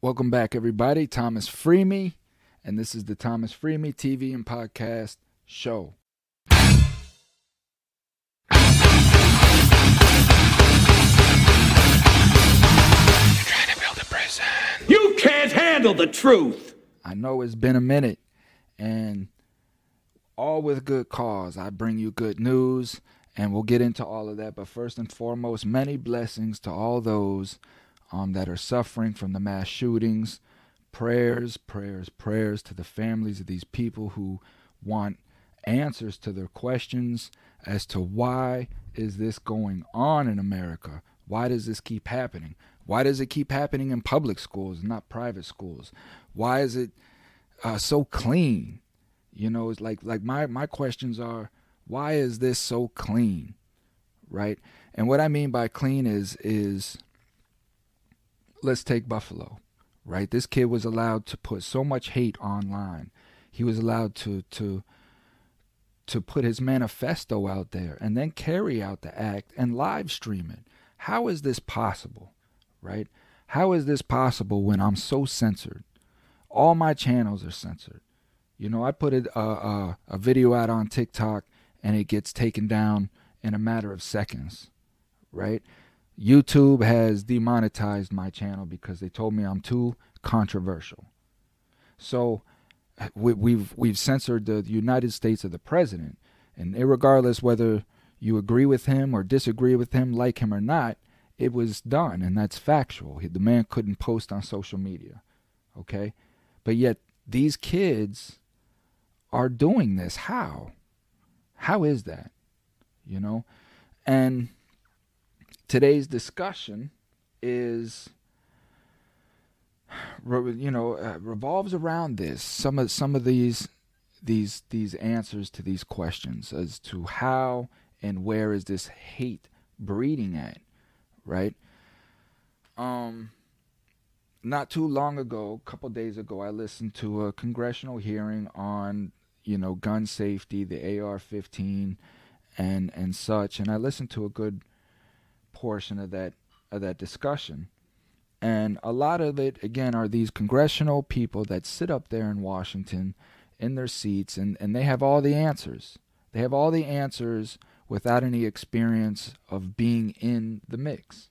Welcome back, everybody. Thomas Freemy, and this is the Thomas Freemy TV and Podcast Show. trying to build a prison. You can't handle the truth. I know it's been a minute, and all with good cause. I bring you good news, and we'll get into all of that. But first and foremost, many blessings to all those um, that are suffering from the mass shootings. Prayers, prayers, prayers to the families of these people who want answers to their questions as to why is this going on in America? Why does this keep happening? Why does it keep happening in public schools, and not private schools? Why is it uh, so clean? You know, it's like like my my questions are, why is this so clean, right? And what I mean by clean is is let's take Buffalo, right? This kid was allowed to put so much hate online. He was allowed to to to put his manifesto out there and then carry out the act and live stream it. How is this possible? Right? How is this possible when I'm so censored? All my channels are censored. You know, I put a, a, uh, uh, a video out on TikTok and it gets taken down in a matter of seconds, right? YouTube has demonetized my channel because they told me I'm too controversial. So we, we've we've censored the United States of the president, and regardless whether you agree with him or disagree with him, like him or not, it was done, and that's factual. The man couldn't post on social media, okay? But yet these kids are doing this. How? How is that? You know, and today's discussion is you know uh, revolves around this some of some of these these these answers to these questions as to how and where is this hate breeding at right? Um not too long ago a couple days ago i listened to a congressional hearing on you know gun safety the ar-15 and and such and i listened to a good portion of that of that discussion and a lot of it, again, are these congressional people that sit up there in Washington in their seats and, and they have all the answers. They have all the answers without any experience of being in the mix.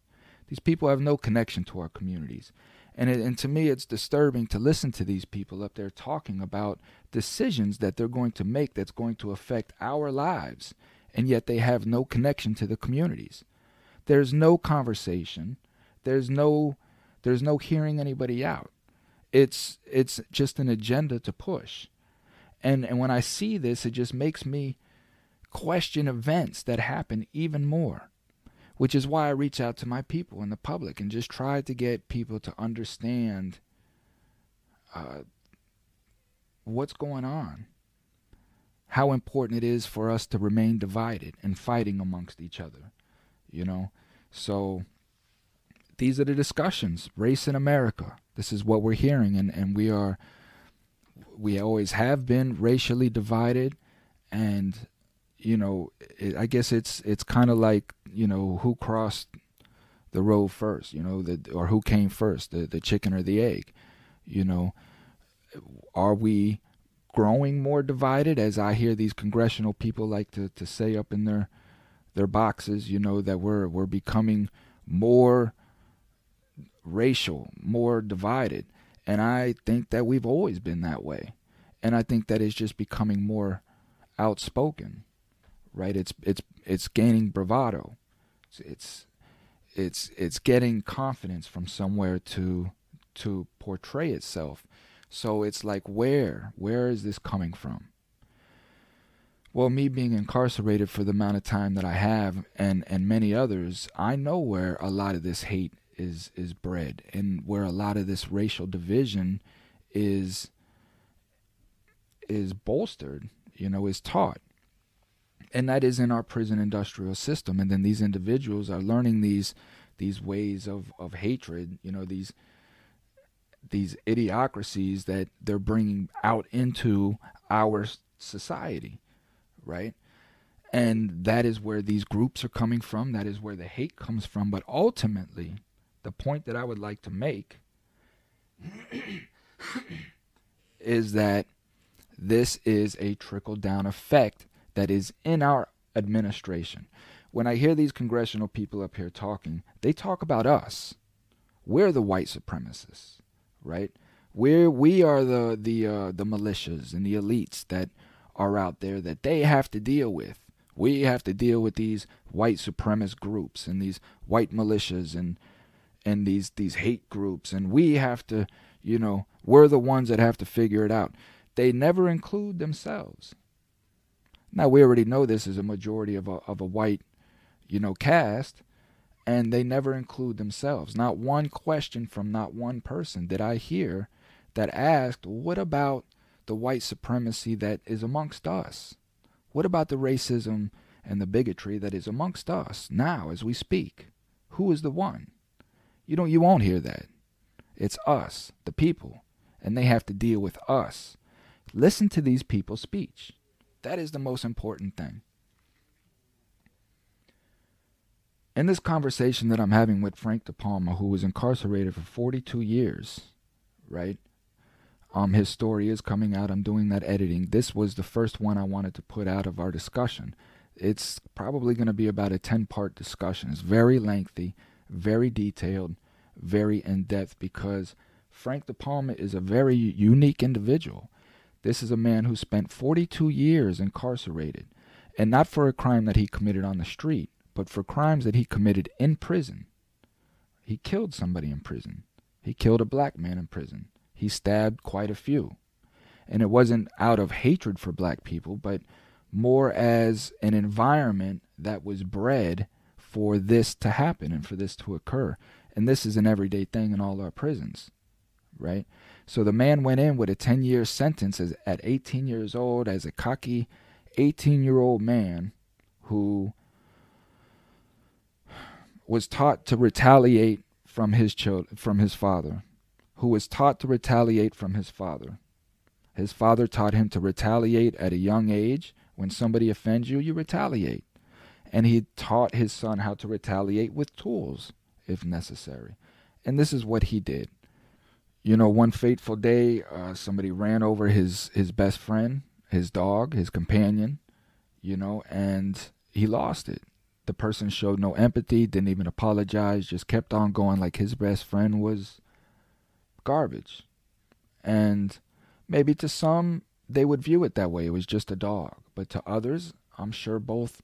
These people have no connection to our communities. And, it, and to me, it's disturbing to listen to these people up there talking about decisions that they're going to make that's going to affect our lives, and yet they have no connection to the communities. There's no conversation. There's no there's no hearing anybody out. It's it's just an agenda to push. And and when I see this, it just makes me question events that happen even more. Which is why I reach out to my people and the public and just try to get people to understand uh, what's going on, how important it is for us to remain divided and fighting amongst each other, you know. So these are the discussions. Race in America. This is what we're hearing, and, and we are we always have been racially divided, and you know, it, I guess it's it's kind of like you know who crossed the road first, you know, the, or who came first, the the chicken or the egg, you know. Are we growing more divided? As I hear these congressional people like to, to say up in their their boxes, you know, that we're we're becoming more racial, more divided. And I think that we've always been that way. And I think that it's just becoming more outspoken. Right? It's it's it's gaining bravado. It's it's it's, it's getting confidence from somewhere to to portray itself. So it's like where where is this coming from? Well, me being incarcerated for the amount of time that I have and and many others, I know where a lot of this hate is is bred and where a lot of this racial division is is bolstered you know is taught. And that is in our prison industrial system. And then these individuals are learning these these ways of of hatred you know these these idiocracies that they're bringing out into our society right and that is where these groups are coming from that is where the hate comes from but ultimately the point that I would like to make is that this is a trickle down effect that is in our administration. When I hear these congressional people up here talking, they talk about us. We're the white supremacists, right? We're we are the the uh, the militias and the elites that are out there that they have to deal with. We have to deal with these white supremacist groups and these white militias and and these these hate groups and we have to, you know, we're the ones that have to figure it out. They never include themselves. Now we already know this is a majority of a of a white, you know, caste, and they never include themselves. Not one question from not one person did I hear that asked, "What about the white supremacy that is amongst us? What about the racism and the bigotry that is amongst us now as we speak? Who is the one?" You don't you won't hear that. It's us, the people, and they have to deal with us. Listen to these people's speech. That is the most important thing. In this conversation that I'm having with Frank Depalma, who was incarcerated for 42 years, right? Um, his story is coming out. I'm doing that editing. This was the first one I wanted to put out of our discussion. It's probably going to be about a 10 part discussion. It's very lengthy, very detailed, very in depth because Frank Depalma is a very unique individual. This is a man who spent 42 years incarcerated, and not for a crime that he committed on the street, but for crimes that he committed in prison. He killed somebody in prison. He killed a black man in prison. He stabbed quite a few. And it wasn't out of hatred for black people, but more as an environment that was bred for this to happen and for this to occur. And this is an everyday thing in all our prisons, right? So the man went in with a 10 year sentence as, at 18 years old as a cocky 18 year old man who was taught to retaliate from his child, from his father, who was taught to retaliate from his father. His father taught him to retaliate at a young age. When somebody offends you, you retaliate. And he taught his son how to retaliate with tools if necessary. And this is what he did. You know, one fateful day, uh, somebody ran over his, his best friend, his dog, his companion, you know, and he lost it. The person showed no empathy, didn't even apologize, just kept on going like his best friend was garbage. And maybe to some, they would view it that way. It was just a dog. But to others, I'm sure both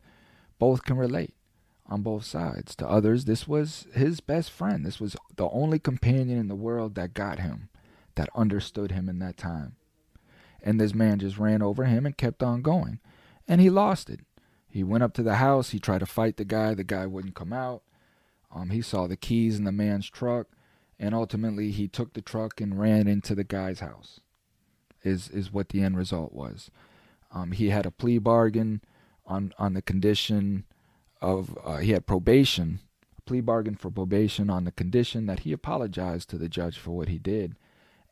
both can relate on both sides. To others, this was his best friend. This was the only companion in the world that got him, that understood him in that time. And this man just ran over him and kept on going. And he lost it. He went up to the house. He tried to fight the guy. The guy wouldn't come out. Um, he saw the keys in the man's truck. And ultimately, he took the truck and ran into the guy's house, is, is what the end result was. Um, he had a plea bargain on, on the condition of uh, he had probation, plea bargain for probation on the condition that he apologized to the judge for what he did.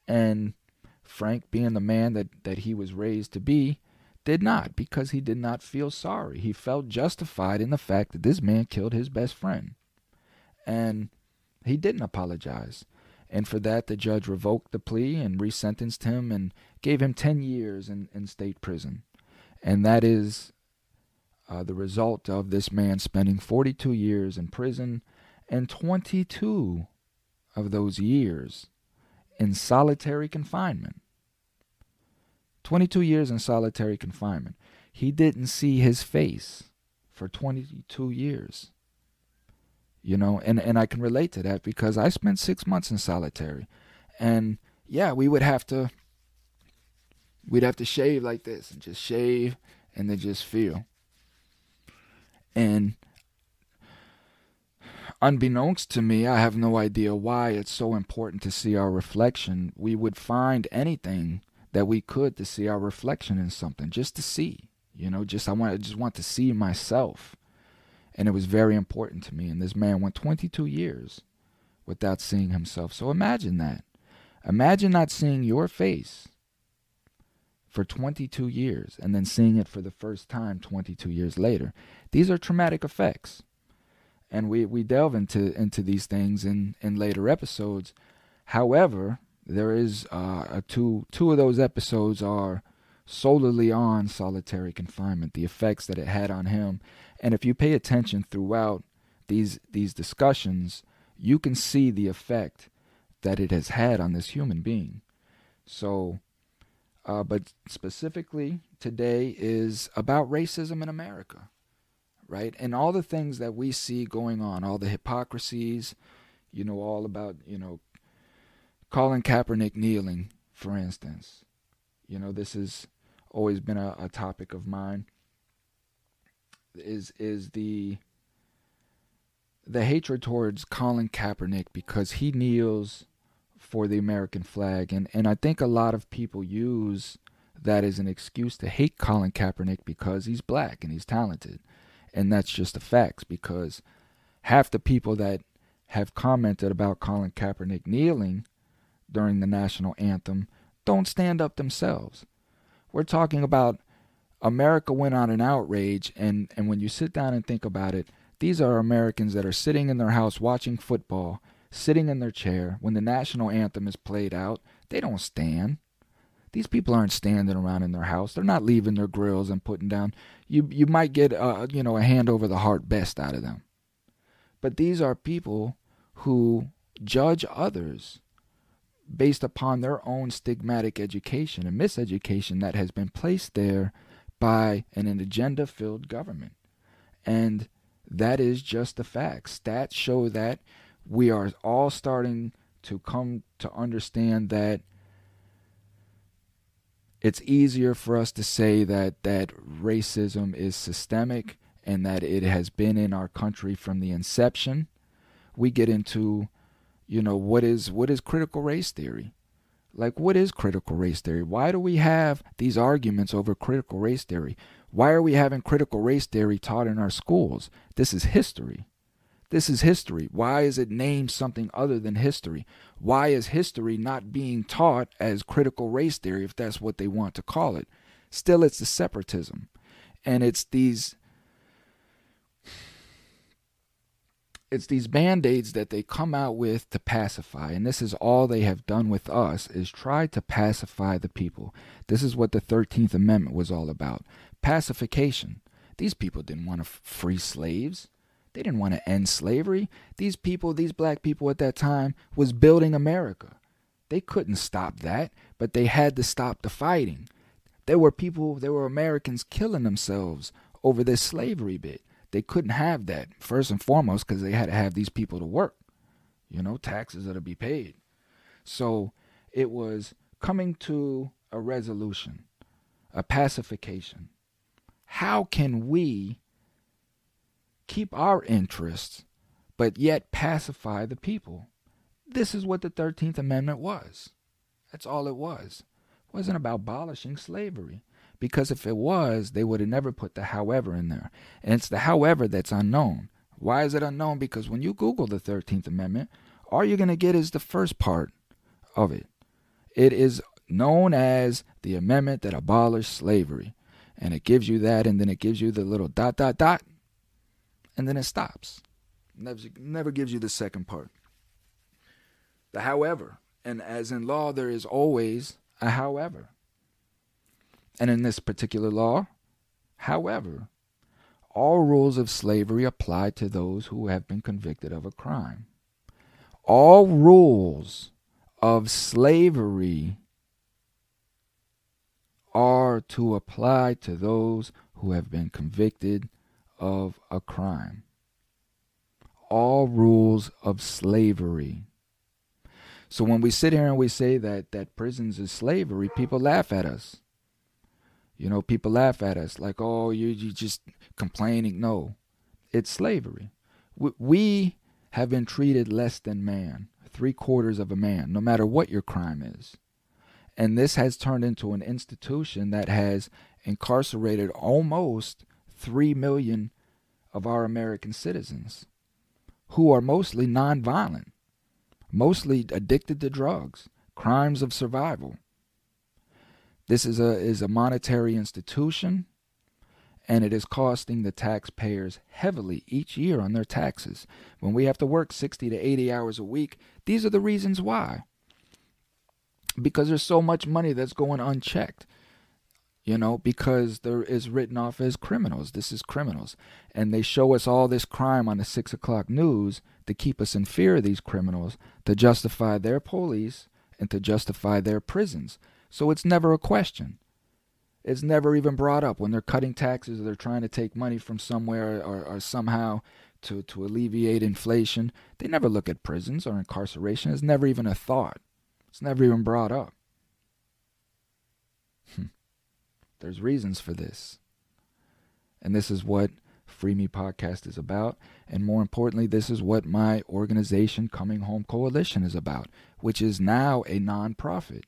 And Frank, being the man that, that he was raised to be, did not because he did not feel sorry. He felt justified in the fact that this man killed his best friend. And he didn't apologize. And for that, the judge revoked the plea and resentenced him and gave him 10 years in, in state prison. And that is uh, the result of this man spending 42 years in prison and 22 of those years in solitary confinement. 22 years in solitary confinement. He didn't see his face for 22 years. You know, and, and I can relate to that because I spent six months in solitary. And yeah, we would have to we'd have to shave like this and just shave and then just feel. And unbeknownst to me, I have no idea why it's so important to see our reflection. We would find anything that we could to see our reflection in something, just to see. You know, just I want I just want to see myself. And it was very important to me. And this man went 22 years without seeing himself. So imagine that. Imagine not seeing your face for 22 years and then seeing it for the first time 22 years later. These are traumatic effects. And we, we delve into, into these things in, in later episodes. However, There is uh, two two of those episodes are solely on solitary confinement, the effects that it had on him, and if you pay attention throughout these these discussions, you can see the effect that it has had on this human being. So, uh, but specifically today is about racism in America, right? And all the things that we see going on, all the hypocrisies, you know, all about, you know, Colin Kaepernick kneeling, for instance. You know, this has always been a, a topic of mine. Is is the the hatred towards Colin Kaepernick because he kneels for the American flag. And, and I think a lot of people use that as an excuse to hate Colin Kaepernick because he's black and he's talented. And that's just the facts because half the people that have commented about Colin Kaepernick kneeling during the national anthem don't stand up themselves. We're talking about America went on an outrage, and, and when you sit down and think about it, these are Americans that are sitting in their house watching football, sitting in their chair. When the national anthem is played out, they don't stand. These people aren't standing around in their house. They're not leaving their grills and putting down. You you might get a, you know a hand over the heart best out of them. But these are people who judge others based upon their own stigmatic education and miseducation that has been placed there by an agenda filled government. And that is just the facts. Stats show that we are all starting to come to understand that it's easier for us to say that that racism is systemic and that it has been in our country from the inception. We get into, you know, what is what is critical race theory? Like what is critical race theory? Why do we have these arguments over critical race theory? Why are we having critical race theory taught in our schools? This is history. This is history. Why is it named something other than history? Why is history not being taught as critical race theory if that's what they want to call it? Still, it's the separatism. And it's these it's these band-aids that they come out with to pacify and this is all they have done with us is try to pacify the people this is what the 13th amendment was all about pacification. These people didn't want to free slaves. They didn't want to end slavery. These people, these black people at that time, was building America. They couldn't stop that, but they had to stop the fighting. There were people, there were Americans killing themselves over this slavery bit. They couldn't have that, first and foremost, because they had to have these people to work. You know, taxes to be paid. So it was coming to a resolution, a pacification how can we keep our interests but yet pacify the people? This is what the 13th Amendment was. That's all it was. It wasn't about abolishing slavery. Because if it was, they would have never put the however in there. And it's the however that's unknown. Why is it unknown? Because when you Google the 13th Amendment, all you're going to get is the first part of it. It is known as the amendment that abolished slavery and it gives you that, and then it gives you the little dot, dot, dot, and then it stops. Never, never gives you the second part. The however, and as in law, there is always a however. And in this particular law, however, all rules of slavery apply to those who have been convicted of a crime. All rules of slavery are to apply to those who have been convicted of a crime. All rules of slavery. So when we sit here and we say that that prisons is slavery, people laugh at us. You know, people laugh at us like, "Oh, you you just complaining." No, it's slavery. We, we have been treated less than man, three quarters of a man, no matter what your crime is. And this has turned into an institution that has incarcerated almost 3 million of our American citizens who are mostly nonviolent, mostly addicted to drugs, crimes of survival. This is a, is a monetary institution and it is costing the taxpayers heavily each year on their taxes. When we have to work 60 to 80 hours a week, these are the reasons why. because there's so much money that's going unchecked you know, because there is written off as criminals. This is criminals. And they show us all this crime on the six o'clock news to keep us in fear of these criminals, to justify their police and to justify their prisons. So it's never a question. It's never even brought up when they're cutting taxes or they're trying to take money from somewhere or, or somehow to, to alleviate inflation. They never look at prisons or incarceration. It's never even a thought. It's never even brought up. Hmm. There's reasons for this. And this is what Free Me Podcast is about. And more importantly, this is what my organization, Coming Home Coalition, is about, which is now a nonprofit.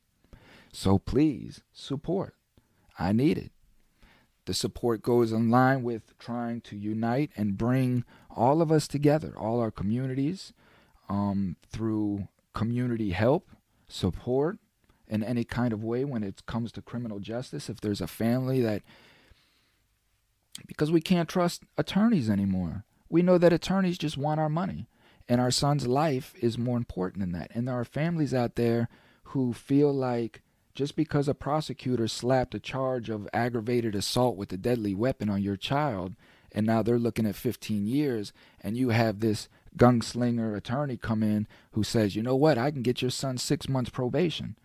So please support. I need it. The support goes in line with trying to unite and bring all of us together, all our communities, um, through community help, support, in any kind of way when it comes to criminal justice. If there's a family that, because we can't trust attorneys anymore, we know that attorneys just want our money. And our son's life is more important than that. And there are families out there who feel like just because a prosecutor slapped a charge of aggravated assault with a deadly weapon on your child, and now they're looking at 15 years, and you have this gunslinger attorney come in who says, you know what, I can get your son six months probation.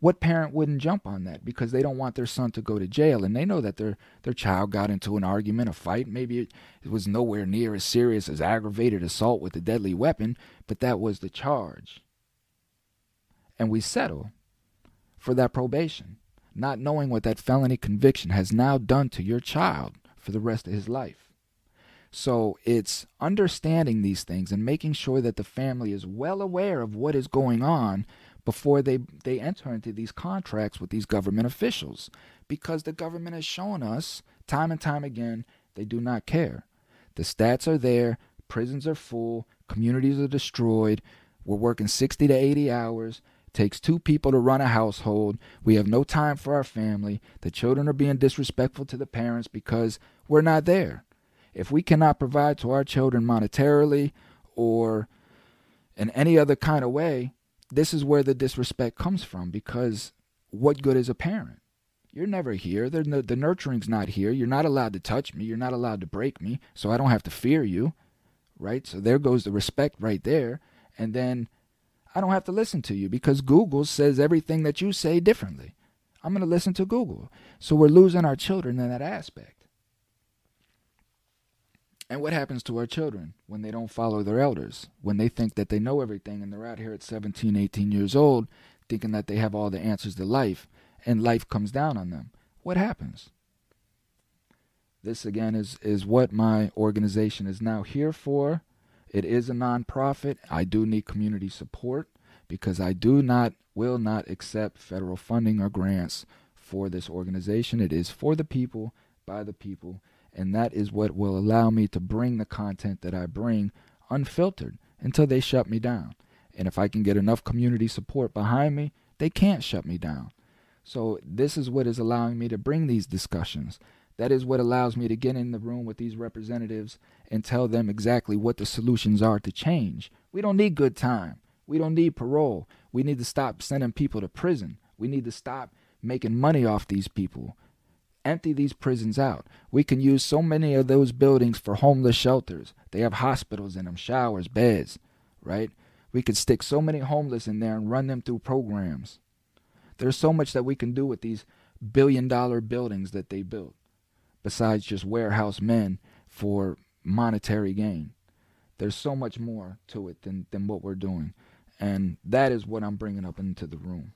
What parent wouldn't jump on that? Because they don't want their son to go to jail and they know that their their child got into an argument a fight. Maybe it, it, was nowhere near as serious as aggravated assault with a deadly weapon but that was the charge. And we settle for that probation not knowing what that felony conviction has now done to your child for the rest of his life so it's understanding these things and making sure that the family is well aware of what is going on before they, they enter into these contracts with these government officials because the government has shown us time and time again they do not care. The stats are there, prisons are full, communities are destroyed, we're working 60 to 80 hours. Takes two people to run a household. We have no time for our family. The children are being disrespectful to the parents because we're not there. If we cannot provide to our children monetarily or in any other kind of way, this is where the disrespect comes from because what good is a parent? You're never here. The nurturing's not here. You're not allowed to touch me. You're not allowed to break me. So I don't have to fear you. Right? So there goes the respect right there. And then I don't have to listen to you because Google says everything that you say differently. I'm going to listen to Google. So we're losing our children in that aspect. And what happens to our children when they don't follow their elders? When they think that they know everything and they're out here at 17, 18 years old thinking that they have all the answers to life and life comes down on them. What happens? This again is is what my organization is now here for. It is a nonprofit. I do need community support because I do not will not accept federal funding or grants for this organization. It is for the people, by the people, and that is what will allow me to bring the content that I bring unfiltered until they shut me down. And if I can get enough community support behind me, they can't shut me down. So, this is what is allowing me to bring these discussions. That is what allows me to get in the room with these representatives and tell them exactly what the solutions are to change. We don't need good time. We don't need parole. We need to stop sending people to prison. We need to stop making money off these people empty these prisons out. We can use so many of those buildings for homeless shelters. They have hospitals in them, showers, beds, right? We could stick so many homeless in there and run them through programs. There's so much that we can do with these billion dollar buildings that they built, besides just warehouse men for monetary gain. There's so much more to it than, than what we're doing. And that is what I'm bringing up into the room.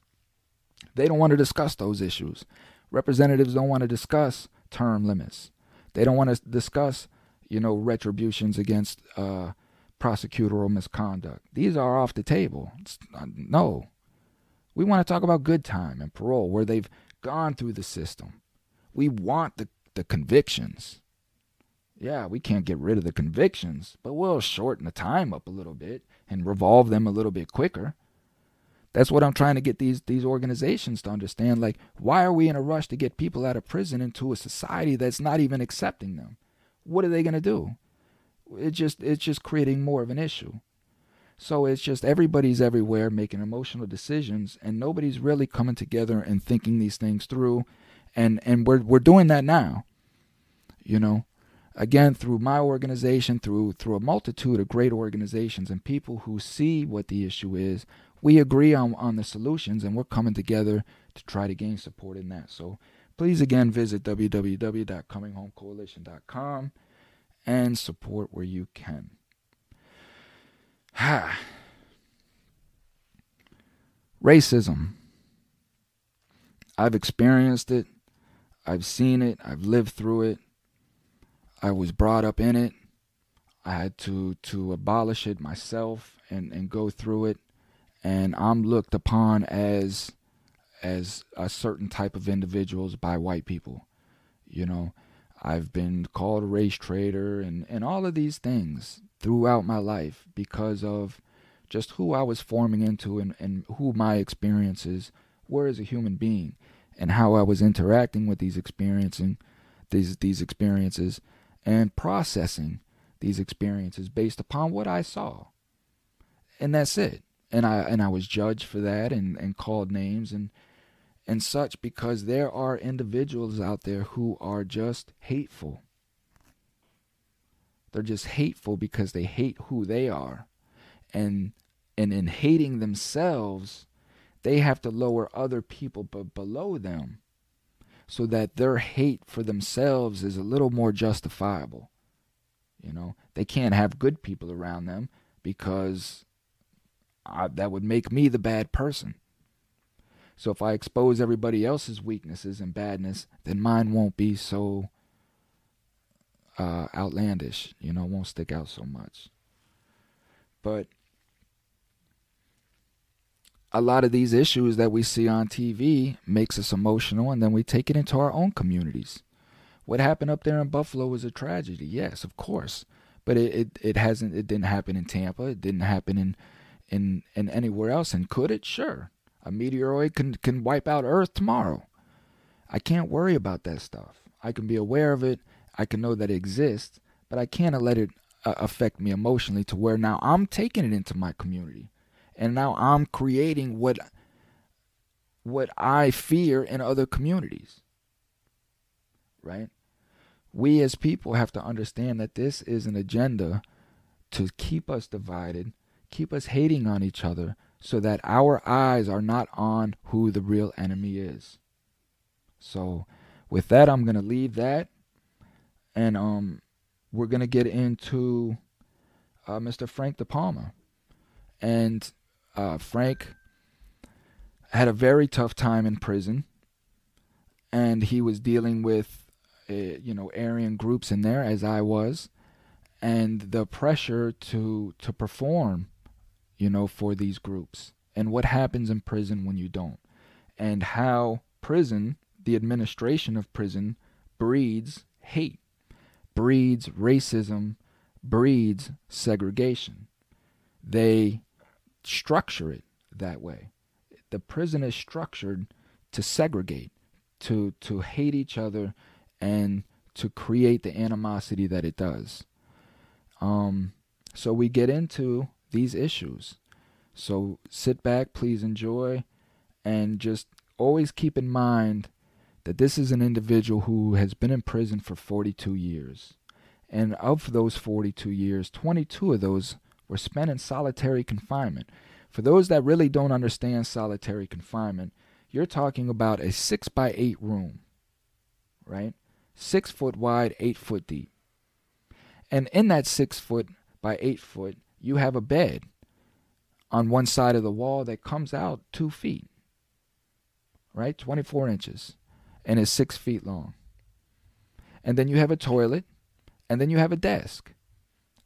They don't want to discuss those issues. Representatives don't want to discuss term limits. They don't want to discuss, you know, retributions against uh, prosecutorial misconduct. These are off the table. Uh, no. We want to talk about good time and parole where they've gone through the system. We want the, the convictions. Yeah, we can't get rid of the convictions, but we'll shorten the time up a little bit and revolve them a little bit quicker. That's what I'm trying to get these these organizations to understand. Like, why are we in a rush to get people out of prison into a society that's not even accepting them? What are they gonna do? It just it's just creating more of an issue. So it's just everybody's everywhere making emotional decisions and nobody's really coming together and thinking these things through. And and we're we're doing that now. You know, again through my organization, through through a multitude of great organizations and people who see what the issue is, we agree on on the solutions and we're coming together to try to gain support in that. So please again visit www.cominghomecoalition.com and support where you can. Racism. I've experienced it. I've seen it. I've lived through it. I was brought up in it. I had to to abolish it myself and and go through it. And I'm looked upon as as a certain type of individuals by white people. You know, I've been called a race traitor and, and all of these things throughout my life because of just who I was forming into and, and who my experiences were as a human being and how I was interacting with these experiencing these these experiences and processing these experiences based upon what I saw. And that's it. And I and I was judged for that and, and called names and and such because there are individuals out there who are just hateful they're just hateful because they hate who they are. And and in hating themselves, they have to lower other people but below them so that their hate for themselves is a little more justifiable. You know, they can't have good people around them because I, that would make me the bad person. So if I expose everybody else's weaknesses and badness, then mine won't be so uh, outlandish. You know, won't stick out so much. But a lot of these issues that we see on TV makes us emotional, and then we take it into our own communities. What happened up there in Buffalo was a tragedy, yes, of course, but it, it, it hasn't. It didn't happen in Tampa. It didn't happen in in in anywhere else. And could it? Sure, a meteoroid can can wipe out Earth tomorrow. I can't worry about that stuff. I can be aware of it I can know that it exists, but I can't let it uh, affect me emotionally to where now I'm taking it into my community, and now I'm creating what what I fear in other communities. Right? We as people have to understand that this is an agenda to keep us divided, keep us hating on each other, so that our eyes are not on who the real enemy is. So, with that, I'm going to leave that and um, we're gonna get into uh, Mr. Frank Depalma, and uh, Frank had a very tough time in prison, and he was dealing with, uh, you know, Aryan groups in there as I was, and the pressure to to perform, you know, for these groups, and what happens in prison when you don't, and how prison, the administration of prison, breeds hate breeds racism, breeds segregation. They structure it that way. The prison is structured to segregate, to to hate each other, and to create the animosity that it does. Um, so we get into these issues. So sit back, please enjoy, and just always keep in mind that this is an individual who has been in prison for 42 years. And of those 42 years, 22 of those were spent in solitary confinement. For those that really don't understand solitary confinement, you're talking about a 6 by 8 room, right? 6 foot wide, 8 foot deep. And in that 6 foot by 8 foot, you have a bed on one side of the wall that comes out 2 feet, right? 24 inches and is six feet long. And then you have a toilet, and then you have a desk.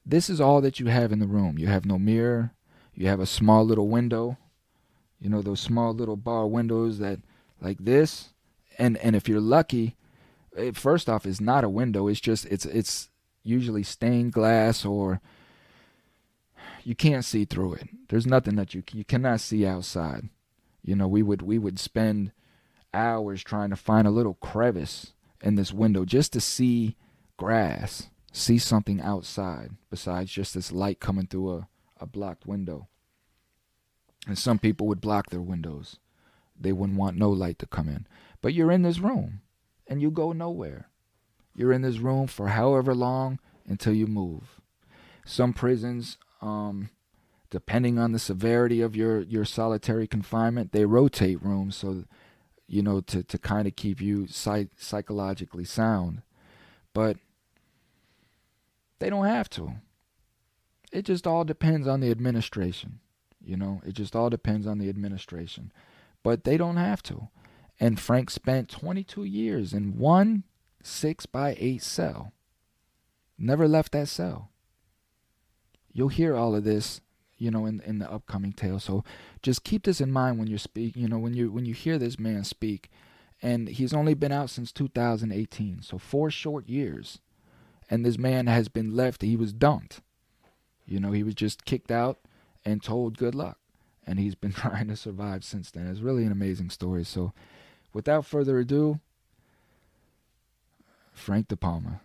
This is all that you have in the room. You have no mirror, you have a small little window, you know, those small little bar windows that, like this. And, and if you're lucky, it, first off, is not a window. It's just, it's, it's usually stained glass or you can't see through it. There's nothing that you, you cannot see outside. You know, we would, we would spend hours trying to find a little crevice in this window just to see grass, see something outside besides just this light coming through a, a blocked window. And some people would block their windows. They wouldn't want no light to come in. But you're in this room and you go nowhere. You're in this room for however long until you move. Some prisons, um, depending on the severity of your, your solitary confinement, they rotate rooms so you know, to, to kind of keep you psych- psychologically sound. But they don't have to. It just all depends on the administration. You know, it just all depends on the administration. But they don't have to. And Frank spent 22 years in one six by eight cell. Never left that cell. You'll hear all of this you know, in in the upcoming tale. So just keep this in mind when you're speaking. You know, when you when you hear this man speak, and he's only been out since 2018, so four short years, and this man has been left. He was dumped. You know, he was just kicked out and told good luck, and he's been trying to survive since then. It's really an amazing story. So, without further ado, Frank Depalma.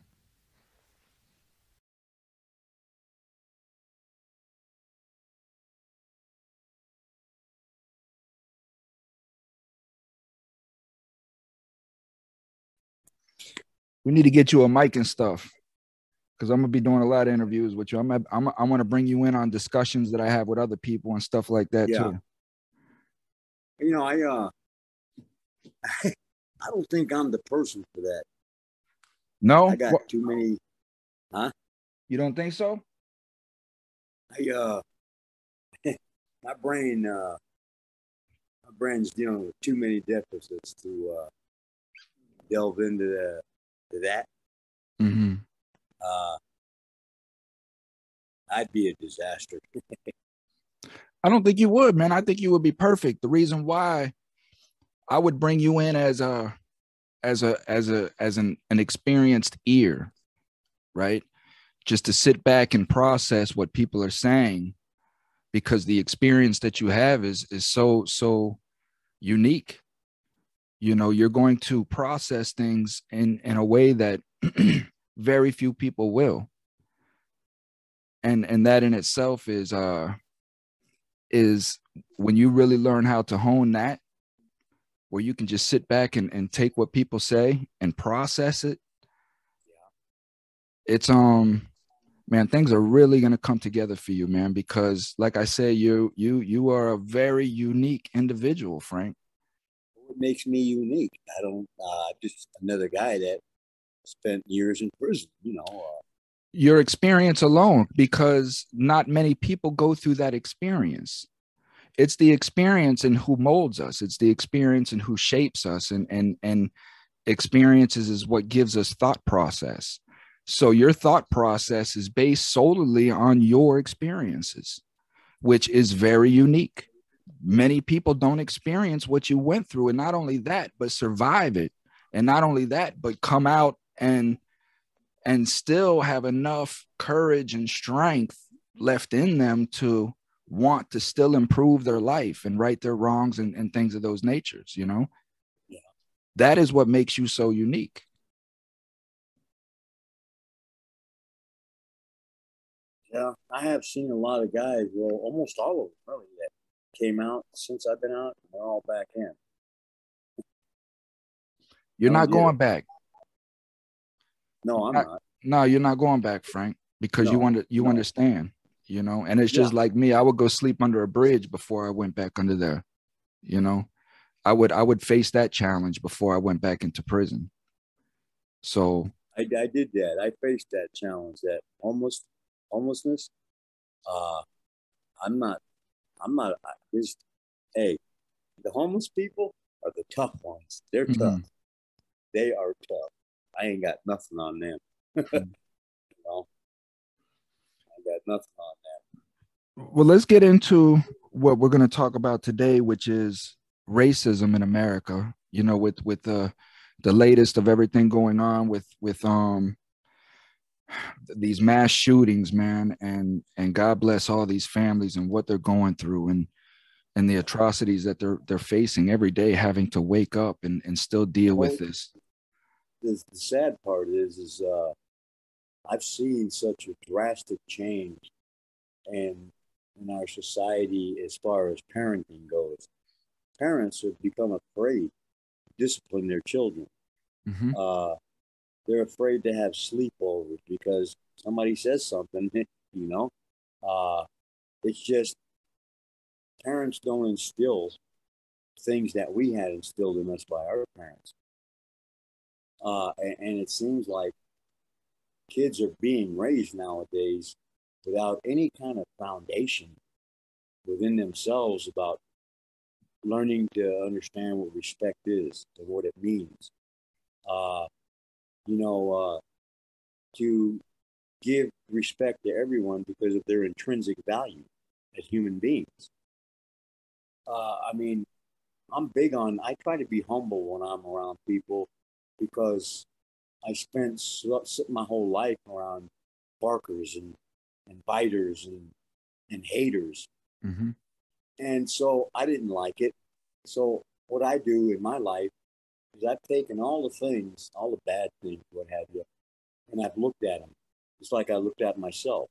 we need to get you a mic and stuff because I'm gonna be doing a lot of interviews with you. I'm I'm I want to bring you in on discussions that I have with other people and stuff like that yeah. too. You know, I uh, I don't think I'm the person for that. No, I got what? too many. Huh? You don't think so? I uh, my brain uh, my brain's dealing with too many deficits to uh delve into the to that. Uh, I'd be a disaster. I don't think you would, man. I think you would be perfect. The reason why I would bring you in as a as a as a as an an experienced ear, right? Just to sit back and process what people are saying because the experience that you have is is so so unique you know you're going to process things in in a way that very few people will and and that in itself is uh is when you really learn how to hone that where you can just sit back and, and take what people say and process it Yeah. it's um man things are really going to come together for you man because like i say you you you are a very unique individual frank what makes me unique. I don't uh, just another guy that spent years in prison. You know. Uh, your experience alone, because not many people go through that experience. It's the experience and who molds us. It's the experience and who shapes us, and and and experiences is what gives us thought process. So your thought process is based solely on your experiences, which is very unique many people don't experience what you went through and not only that but survive it and not only that but come out and and still have enough courage and strength left in them to want to still improve their life and right their wrongs and, and things of those natures you know yeah. that is what makes you so unique yeah i have seen a lot of guys well almost all of them really that came out since I've been out. and They're all back in. You're not going back. No, I'm not, not. No, you're not going back, Frank, because no, you want to. You no. understand, you know. And it's just yeah. like me. I would go sleep under a bridge before I went back under there. You know, I would. I would face that challenge before I went back into prison. So I, I did that. I faced that challenge, that homeless homelessness. Uh, I'm not I'm not this. Hey, the homeless people are the tough ones. They're mm-hmm. tough. They are tough. I ain't got nothing on them. You know, I got nothing on them. Well, let's get into what we're going to talk about today, which is racism in America. You know, with with the the latest of everything going on with with um these mass shootings, man, and and God bless all these families and what they're going through and and the atrocities that they're they're facing every day, having to wake up and, and still deal with this. The, the sad part is, is uh, I've seen such a drastic change, and in our society as far as parenting goes. Parents have become afraid to discipline their children. Mhm. Uh, they're afraid to have sleepovers because somebody says something, you know. Uh, it's just parents don't instill things that we had instilled in us by our parents. Uh, and, and it seems like kids are being raised nowadays without any kind of foundation within themselves about learning to understand what respect is and what it means. Uh, you know, uh, to give respect to everyone because of their intrinsic value as human beings. Uh, I mean, I'm big on, I try to be humble when I'm around people because I spent my whole life around barkers and, and biters and, and haters. Mhm. And so I didn't like it. So what I do in my life is I've taken all the things, all the bad things, what have you, and I've looked at them. It's like I looked at myself.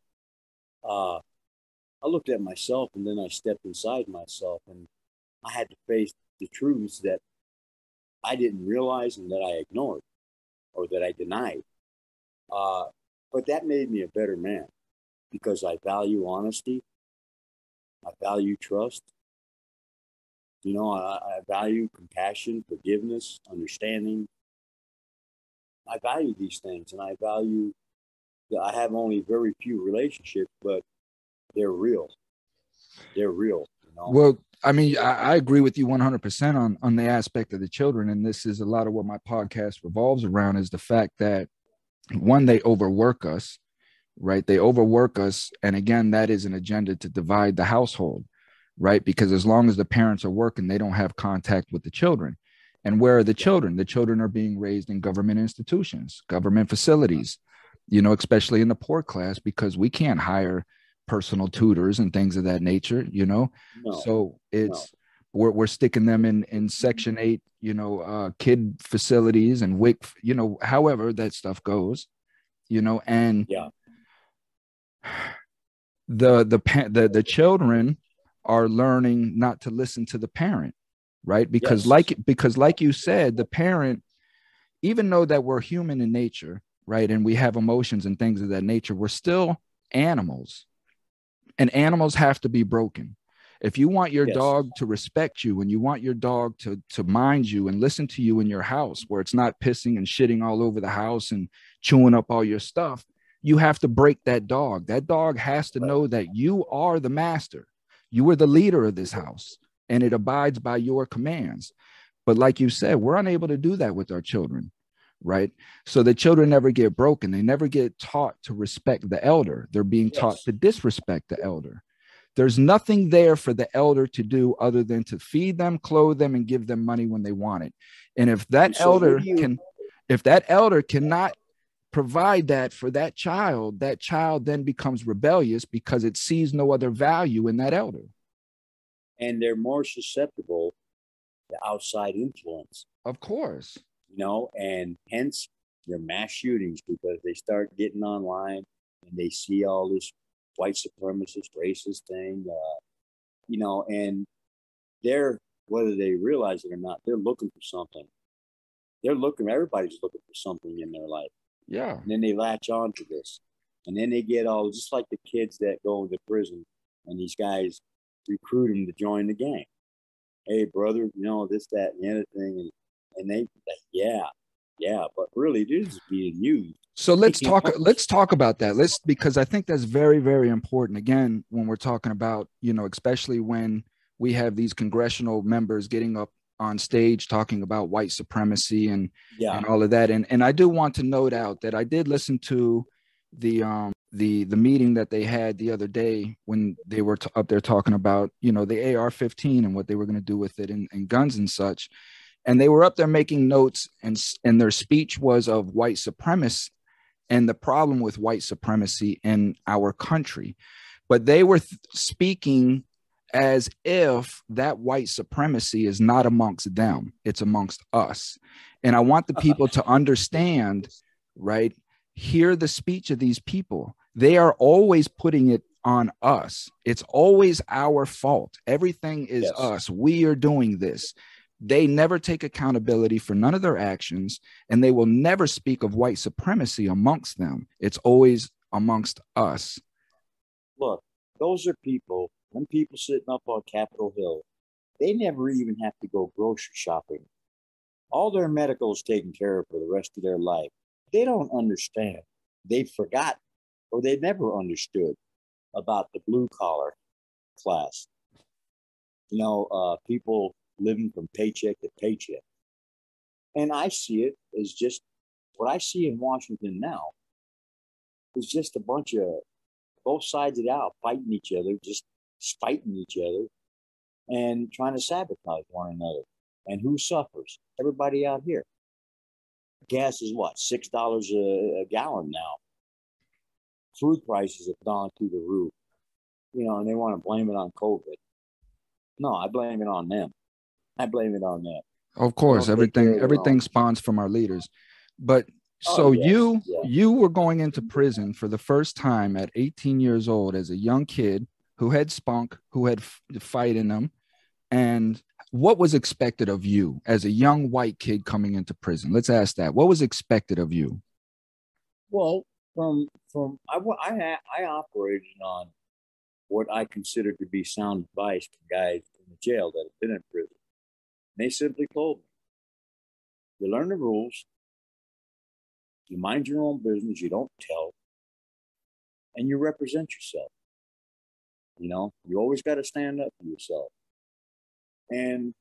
Uh, I looked at myself and then I stepped inside myself and I had to face the truths that I didn't realize and that I ignored or that I denied. Uh, but that made me a better man because I value honesty. I value trust. You know, I, I value compassion, forgiveness, understanding. I value these things and I value that I have only very few relationships, but they're real. They're real. You know? Well, I mean, I, I agree with you 100% on on the aspect of the children, and this is a lot of what my podcast revolves around is the fact that one, they overwork us, right? They overwork us, and again, that is an agenda to divide the household, right? Because as long as the parents are working, they don't have contact with the children. And where are the children? The children are being raised in government institutions, government facilities, you know, especially in the poor class, because we can't hire personal tutors and things of that nature, you know. no. So it's we're we're sticking them in in section eight, you know, uh kid facilities and WIC, you know, however that stuff goes, you know, and Yeah. the the the the children are learning not to listen to the parent, right? Because Yes. like because like you said, the parent, even though that we're human in nature, right, and we have emotions and things of that nature, we're still animals, and animals have to be broken. If you want your Yes. dog to respect you and you want your dog to to mind you and listen to you in your house where it's not pissing and shitting all over the house and chewing up all your stuff, you have to break that dog. That dog has to know that you are the master. You are the leader of this house and it abides by your commands. But like you said, we're unable to do that with our children, right? So the children never get broken. They never get taught to respect the elder. They're being taught to disrespect the elder. There's nothing there for the elder to do other than to feed them, clothe them, and give them money when they want it. And if that So elder can, if that elder cannot provide that for that child, that child then becomes rebellious because it sees no other value in that elder. and they're more susceptible to outside influence, Of course. You know, and hence your mass shootings because they start getting online and they see all this white supremacist, racist thing, uh, you know, and they're whether they realize it or not, they're looking for something. They're looking. Everybody's looking for something in their life. Yeah. And then they latch on to this. And then they get all just like the kids that go into prison and these guys recruit them to join the gang. Hey, brother, you know, this, that, and the other thing. And, and they, like, yeah, yeah. But really, they're just being used. So let's talk let's talk about that. Let's because I think that's very very important again when we're talking about, you know, especially when we have these congressional members getting up on stage talking about white supremacy and Yeah. and all of that. And and I do want to note out that I did listen to the um the the meeting that they had the other day when they were t- up there talking about you know the AR-15 and what they were going to do with it and, and guns and such. And they were up there making notes, and and their speech was of white supremacy and the problem with white supremacy in our country. But they were th- speaking as if that white supremacy is not amongst them, it's amongst us. And I want the uh-huh. people to understand, right? Hear the speech of these people. They are always putting it on us. It's always our fault. Everything is Yes. us. We are doing this. They never take accountability for none of their actions, and they will never speak of white supremacy amongst them. It's always amongst us. Look, those are people, them people sitting up on Capitol Hill, they never even have to go grocery shopping. All their medical is taken care of for the rest of their life. They don't understand. They've forgotten or they never understood about the blue collar class. You know, uh, people living from paycheck to paycheck. And I see it as just what I see in Washington now is just a bunch of both sides of the aisle fighting each other, just spiting each other and trying to sabotage one another. And who suffers? Everybody out here. Gas is what, $6 a, a gallon now. Food prices have gone through the roof, you know, and they want to blame it on COVID. No, I blame it on them. I blame it on that. Of course, don't take care everything everything spawns from our leaders. But Oh, so yes, you yeah. you were going into prison for the first time at 18 years old as a young kid who had spunk, who had f- fight in them, and what was expected of you as a young white kid coming into prison? Let's ask that. What was expected of you? Well, from from I I I operated on what I considered to be sound advice from guys in the jail that had been in prison. They simply told me, "You learn the rules, you mind your own business, you don't tell, and you represent yourself. You know, you always got to stand up for yourself." And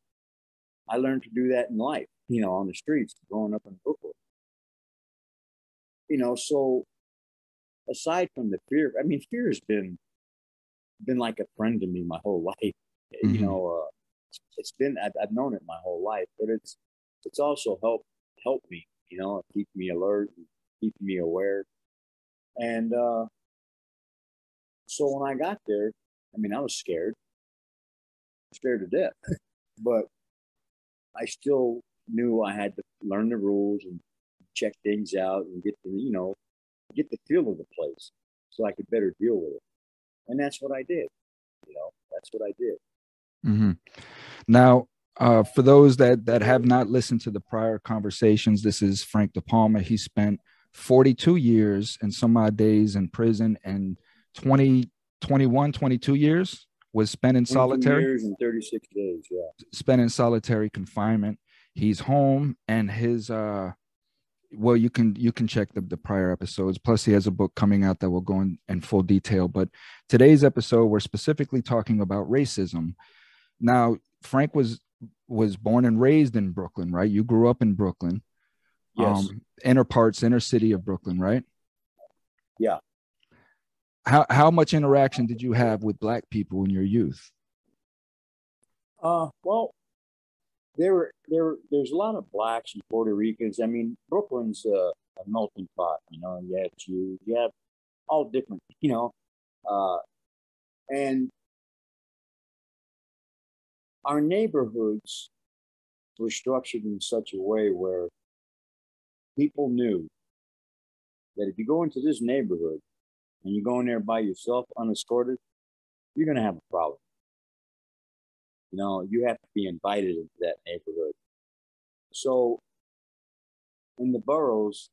I learned to do that in life. You know, on the streets, growing up in Brooklyn you know so aside from the fear i mean fear has been been like a friend to me my whole life Mhm. you know uh, it's- been I've, I've known it my whole life but it's it's also helped help me you know keep me alert and keep me aware and uh so when i got there i mean i was scared scared to death but i still knew i had to learn the rules and check things out and get the you know get the feel of the place so I could better deal with it. And that's what I did. You know, that's what I did. Mhm. Now, uh, for those that that have not listened to the prior conversations, this is Frank Depalma. He spent 42 years and some odd days in prison, and 20, 21, 22 years was spent in solitary. years and 36 days. Yeah. spent in solitary confinement. He's home and his uh well you can you can check the, the prior episodes plus he has a book coming out that will go in, in full detail but today's episode we're specifically talking about racism now frank was was born and raised in brooklyn right you grew up in brooklyn Yes. um inner parts inner city of brooklyn right Yeah. how how much interaction did you have with black people in your youth Uh, well, there were there were- there's a lot of blacks and Puerto Ricans. I mean, Brooklyn's uh, a melting pot. You know, you have Jews, you have all different. You know, uh, and our neighborhoods were structured in such a way where people knew that if you go into this neighborhood and you go in there by yourself unescorted, you're going to have a problem. You know, you have to be invited into that neighborhood. So, in the boroughs,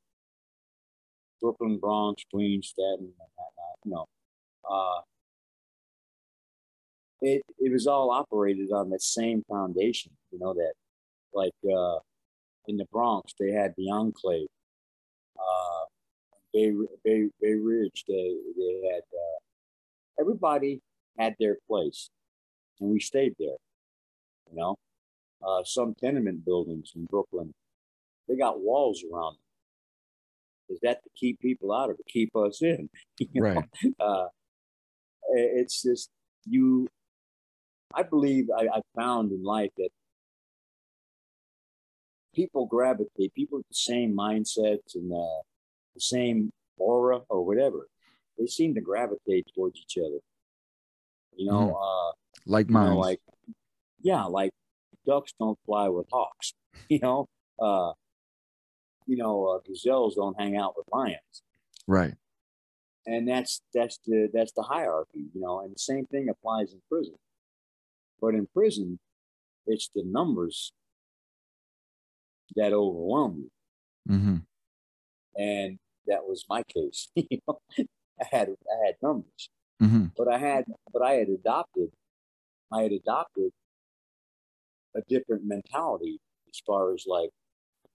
Brooklyn, Bronx, Queens, Staten, Manhattan, you know, uh, it it was all operated on the same foundation. You know that, like uh, in the Bronx, they had the Enclave. Uh, Bay, Bay Bay Ridge, they they had uh, everybody had their place, and we stayed there. You know, uh, some tenement buildings in Brooklyn, they got walls around them. Is that to keep people out or to keep us in? You know? right uh, it's just you. I believe I, I found in life that people gravitate, people with the same mindsets and uh, the same aura or whatever, they seem to gravitate towards each other. You know, uh, like you know, mine like yeah, like ducks don't fly with hawks. You know, uh, you know, uh, gazelles don't hang out with lions. right and that's that's the that's the hierarchy, you know. And the same thing applies in prison. But in prison, it's the numbers that overwhelm you, Mm-hmm. and that was my case. you know, I had I had numbers, Mm-hmm. but I had but I had adopted I had adopted a different mentality as far as like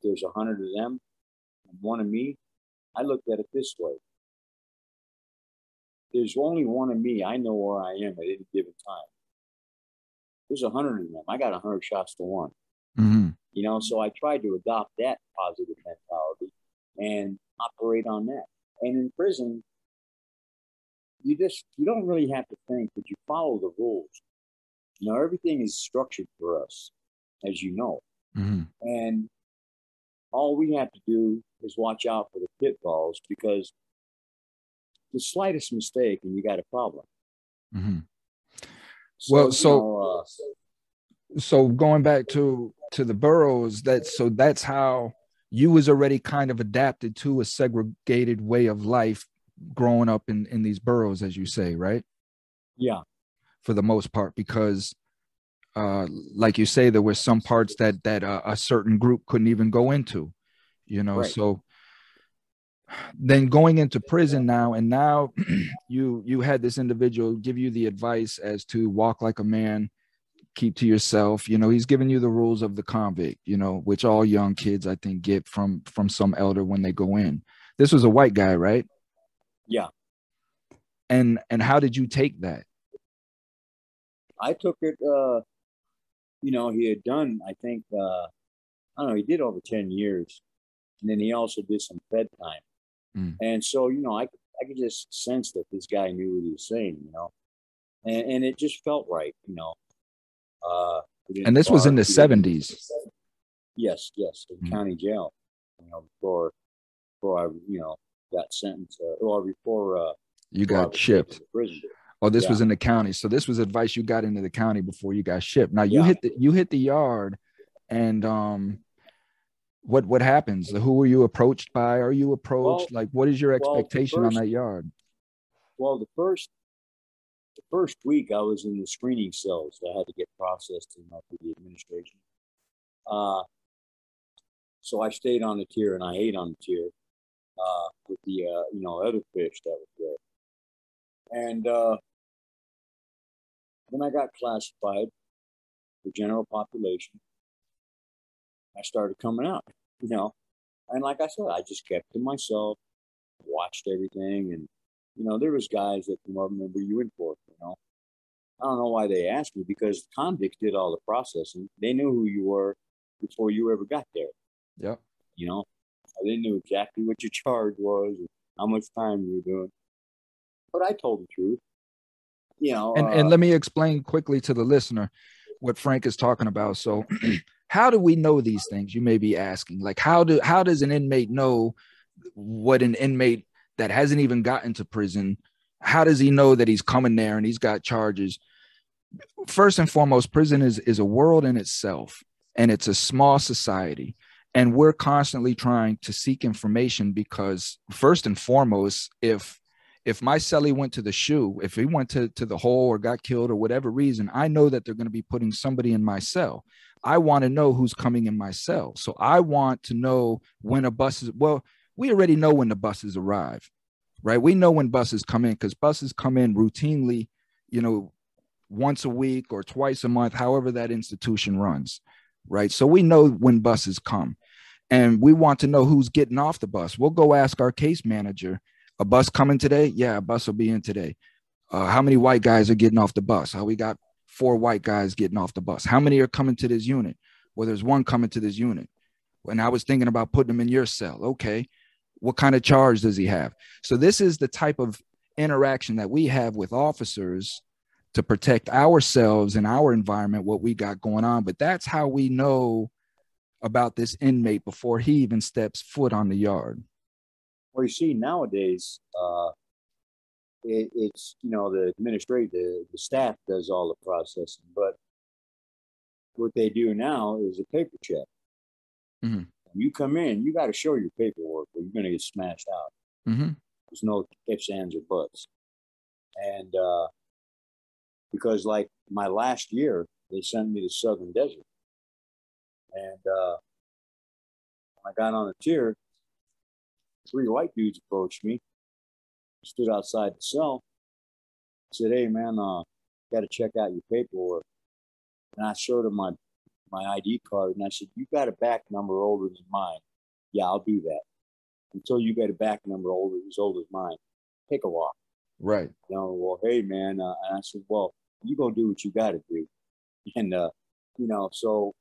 there's a hundred of them and one of me. I looked at it this way. There's only one of me. I know where I am at any given time. There's a hundred of them. I got a hundred shots to one. Mm-hmm. You know, so I tried to adopt that positive mentality and operate on that. And in prison, you just you don't really have to think, but you follow the rules. You know, everything is structured for us, as you know. Mm-hmm. And all we have to do is watch out for the pitfalls because the slightest mistake and you got a problem. Mm-hmm. Well, so- uh, so going back to to the boroughs that so that's how you was already kind of adapted to a segregated way of life growing up in in these boroughs as you say right? Yeah, for the most part because uh like you say there were some parts that that uh, a certain group couldn't even go into you know? Right. so then going into prison now and now you you had this individual give you the advice as to walk like a man keep to yourself you know he's giving you the rules of the convict you know which all young kids i think get from from some elder when they go in this was a white guy right yeah. and and how did you take that I took it. Uh, you know, he had done. I think uh, I don't know. He did over ten years, and then he also did some Fed time. Mm. And so, you know, I could I could just sense that this guy knew what he was saying. You know, and and it just felt right. You know, uh, and this was in the bark, we 70s Yes, yes, in Mm. county jail. You know, before before I you know got sentenced, uh, or before uh, you before got shipped prison. Oh, this Yeah. was in the county. So this was advice you got into the county before you got shipped. Now you Yeah. hit the you hit the yard, and um, what what happens? Who were you approached by? Are you approached? like, what is your well, the expectation on that yard? Well, the first the first week I was in the screening cells. I had to get processed in uh, through the administration. Uh, so I stayed on the tier and I ate on the tier uh, with the uh, you know other fish that was there. And uh, when I got classified the general population, I started coming out. You know, and like I said, I just kept to myself, watched everything, and you know, there was guys that come up and were you in for? You know, I don't know why they asked me because convicts did all the processing. They knew who you were before you ever got there. Yeah. You know, they knew exactly what your charge was and how much time you were doing. But I told the truth. You know, And and uh, let me explain quickly to the listener what Frank is talking about. So, how do we know these things? You may be asking. Like, how do how does an inmate know what an inmate that hasn't even gotten to prison? How does he know that he's coming there and he's got charges? First and foremost, prison is is a world in itself, and it's a small society. And we're constantly trying to seek information because, first and foremost, if if my cellie went to the shoe, if he went to, to the hole or got killed or whatever reason, I know that they're going to be putting somebody in my cell. I want to know who's coming in my cell. So I want to know when a bus is, well, we already know when the buses arrive, right? We know when buses come in because buses come in routinely, you know, once a week or twice a month, however that institution runs, right? So we know when buses come and we want to know who's getting off the bus. We'll go ask our case manager a bus coming today? Yeah, a bus will be in today. Uh, how many white guys are getting off the bus? How we got four white guys getting off the bus. How many are coming to this unit? Well, there's one coming to this unit. And I was thinking about putting him in your cell. Okay. What kind of charge does he have? So this is the type of interaction that we have with officers to protect ourselves and our environment, what we got going on. But that's how we know about this inmate before he even steps foot on the yard. Well, you see, nowadays, uh, it, it's you know the administrative, the, the staff does all the processing, but what they do now is a paper check. Mhm. You come in, you got to show your paperwork, or you're going to get smashed out. Mm-hmm. There's no ifs, ands, or buts. And uh, because, like my last year, they sent me to Southern Desert, and uh, when I got on a tier, three white dudes approached me, stood outside the cell, said, "Hey, man, uh, got to check out your paperwork." And I showed him my my ID card, and I said, "You got a back number older than mine." Yeah, I'll do that. Until you get a back number older as old as mine, take a walk. Right. You know, well, hey man, uh, and I said, well, you go do what you got to do, and uh, you know, so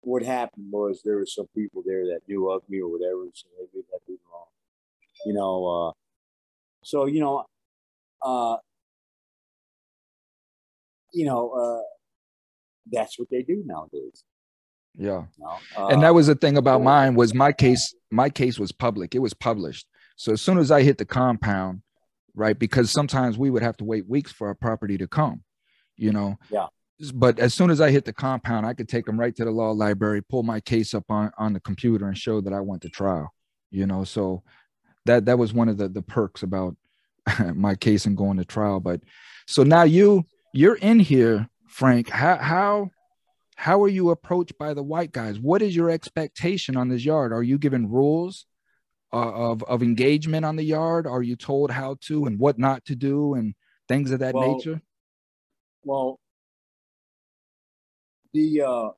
what happened was there were some people there that knew of me or whatever, and said, hey, maybe that wrong, you know. Uh, so you know, uh, you know, uh, that's what they do nowadays. Yeah. You know? uh, and that was the thing about mine was my case my case was public it was published so as soon as i hit the compound right because sometimes we would have to wait weeks for our property to come you know Yeah. but as soon as i hit the compound i could take them right to the law library pull my case up on on the computer and show that i went to trial you know so that that was one of the the perks about my case and going to trial. But so now you you're in here frank. How how how are you approached by the white guys? What is your expectation on this yard? Are you given rules uh, of of engagement on the yard? Are you told how to and what not to do and things of that Well, nature? Well, the uh,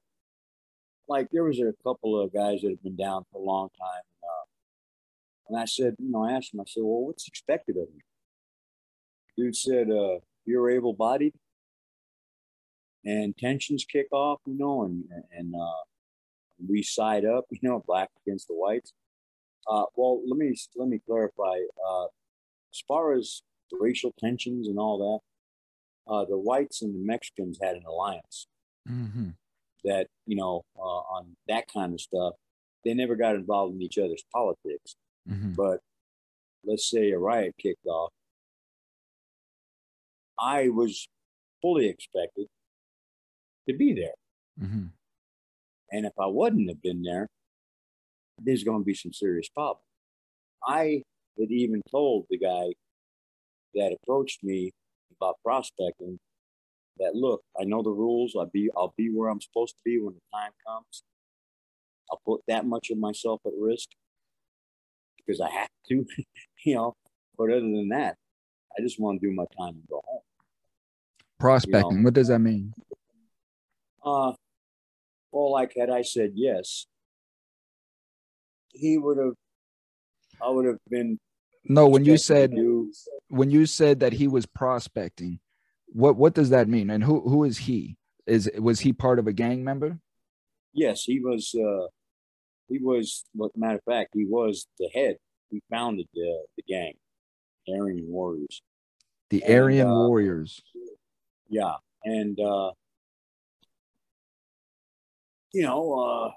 like there was a couple of guys that have been down for a long time, uh, and I said, you know, I asked him, I said, well, what's expected of me? Dude said, uh, you're able-bodied, and tensions kick off, you know, and and uh, we side up, you know, black against the whites. Uh, well, let me let me clarify. Uh, as far as the racial tensions and all that, uh, the whites and the Mexicans had an alliance mm-hmm. that, you know, uh, on that kind of stuff. They never got involved in each other's politics. Mm-hmm. But let's say a riot kicked off. I was fully expected to be there. Mm-hmm. And if I wouldn't have been there, there's going to be some serious problems. I had even told the guy that approached me about prospecting that look, I know the rules. I'll be I'll be where I'm supposed to be when the time comes. I'll put that much of myself at risk because I have to, you know. But other than that, I just want to do my time and go home. prospecting what does that mean Uh, well, like had I said yes, he would have. I would have been. no when you said do- when you said that he was prospecting what what does that mean and who who is he is was he part of a gang member yes, he was. Uh, he was. Matter of fact, he was the head. He founded the the gang, Aryan Warriors. the And, aryan uh, warriors Yeah, and uh, you know, uh,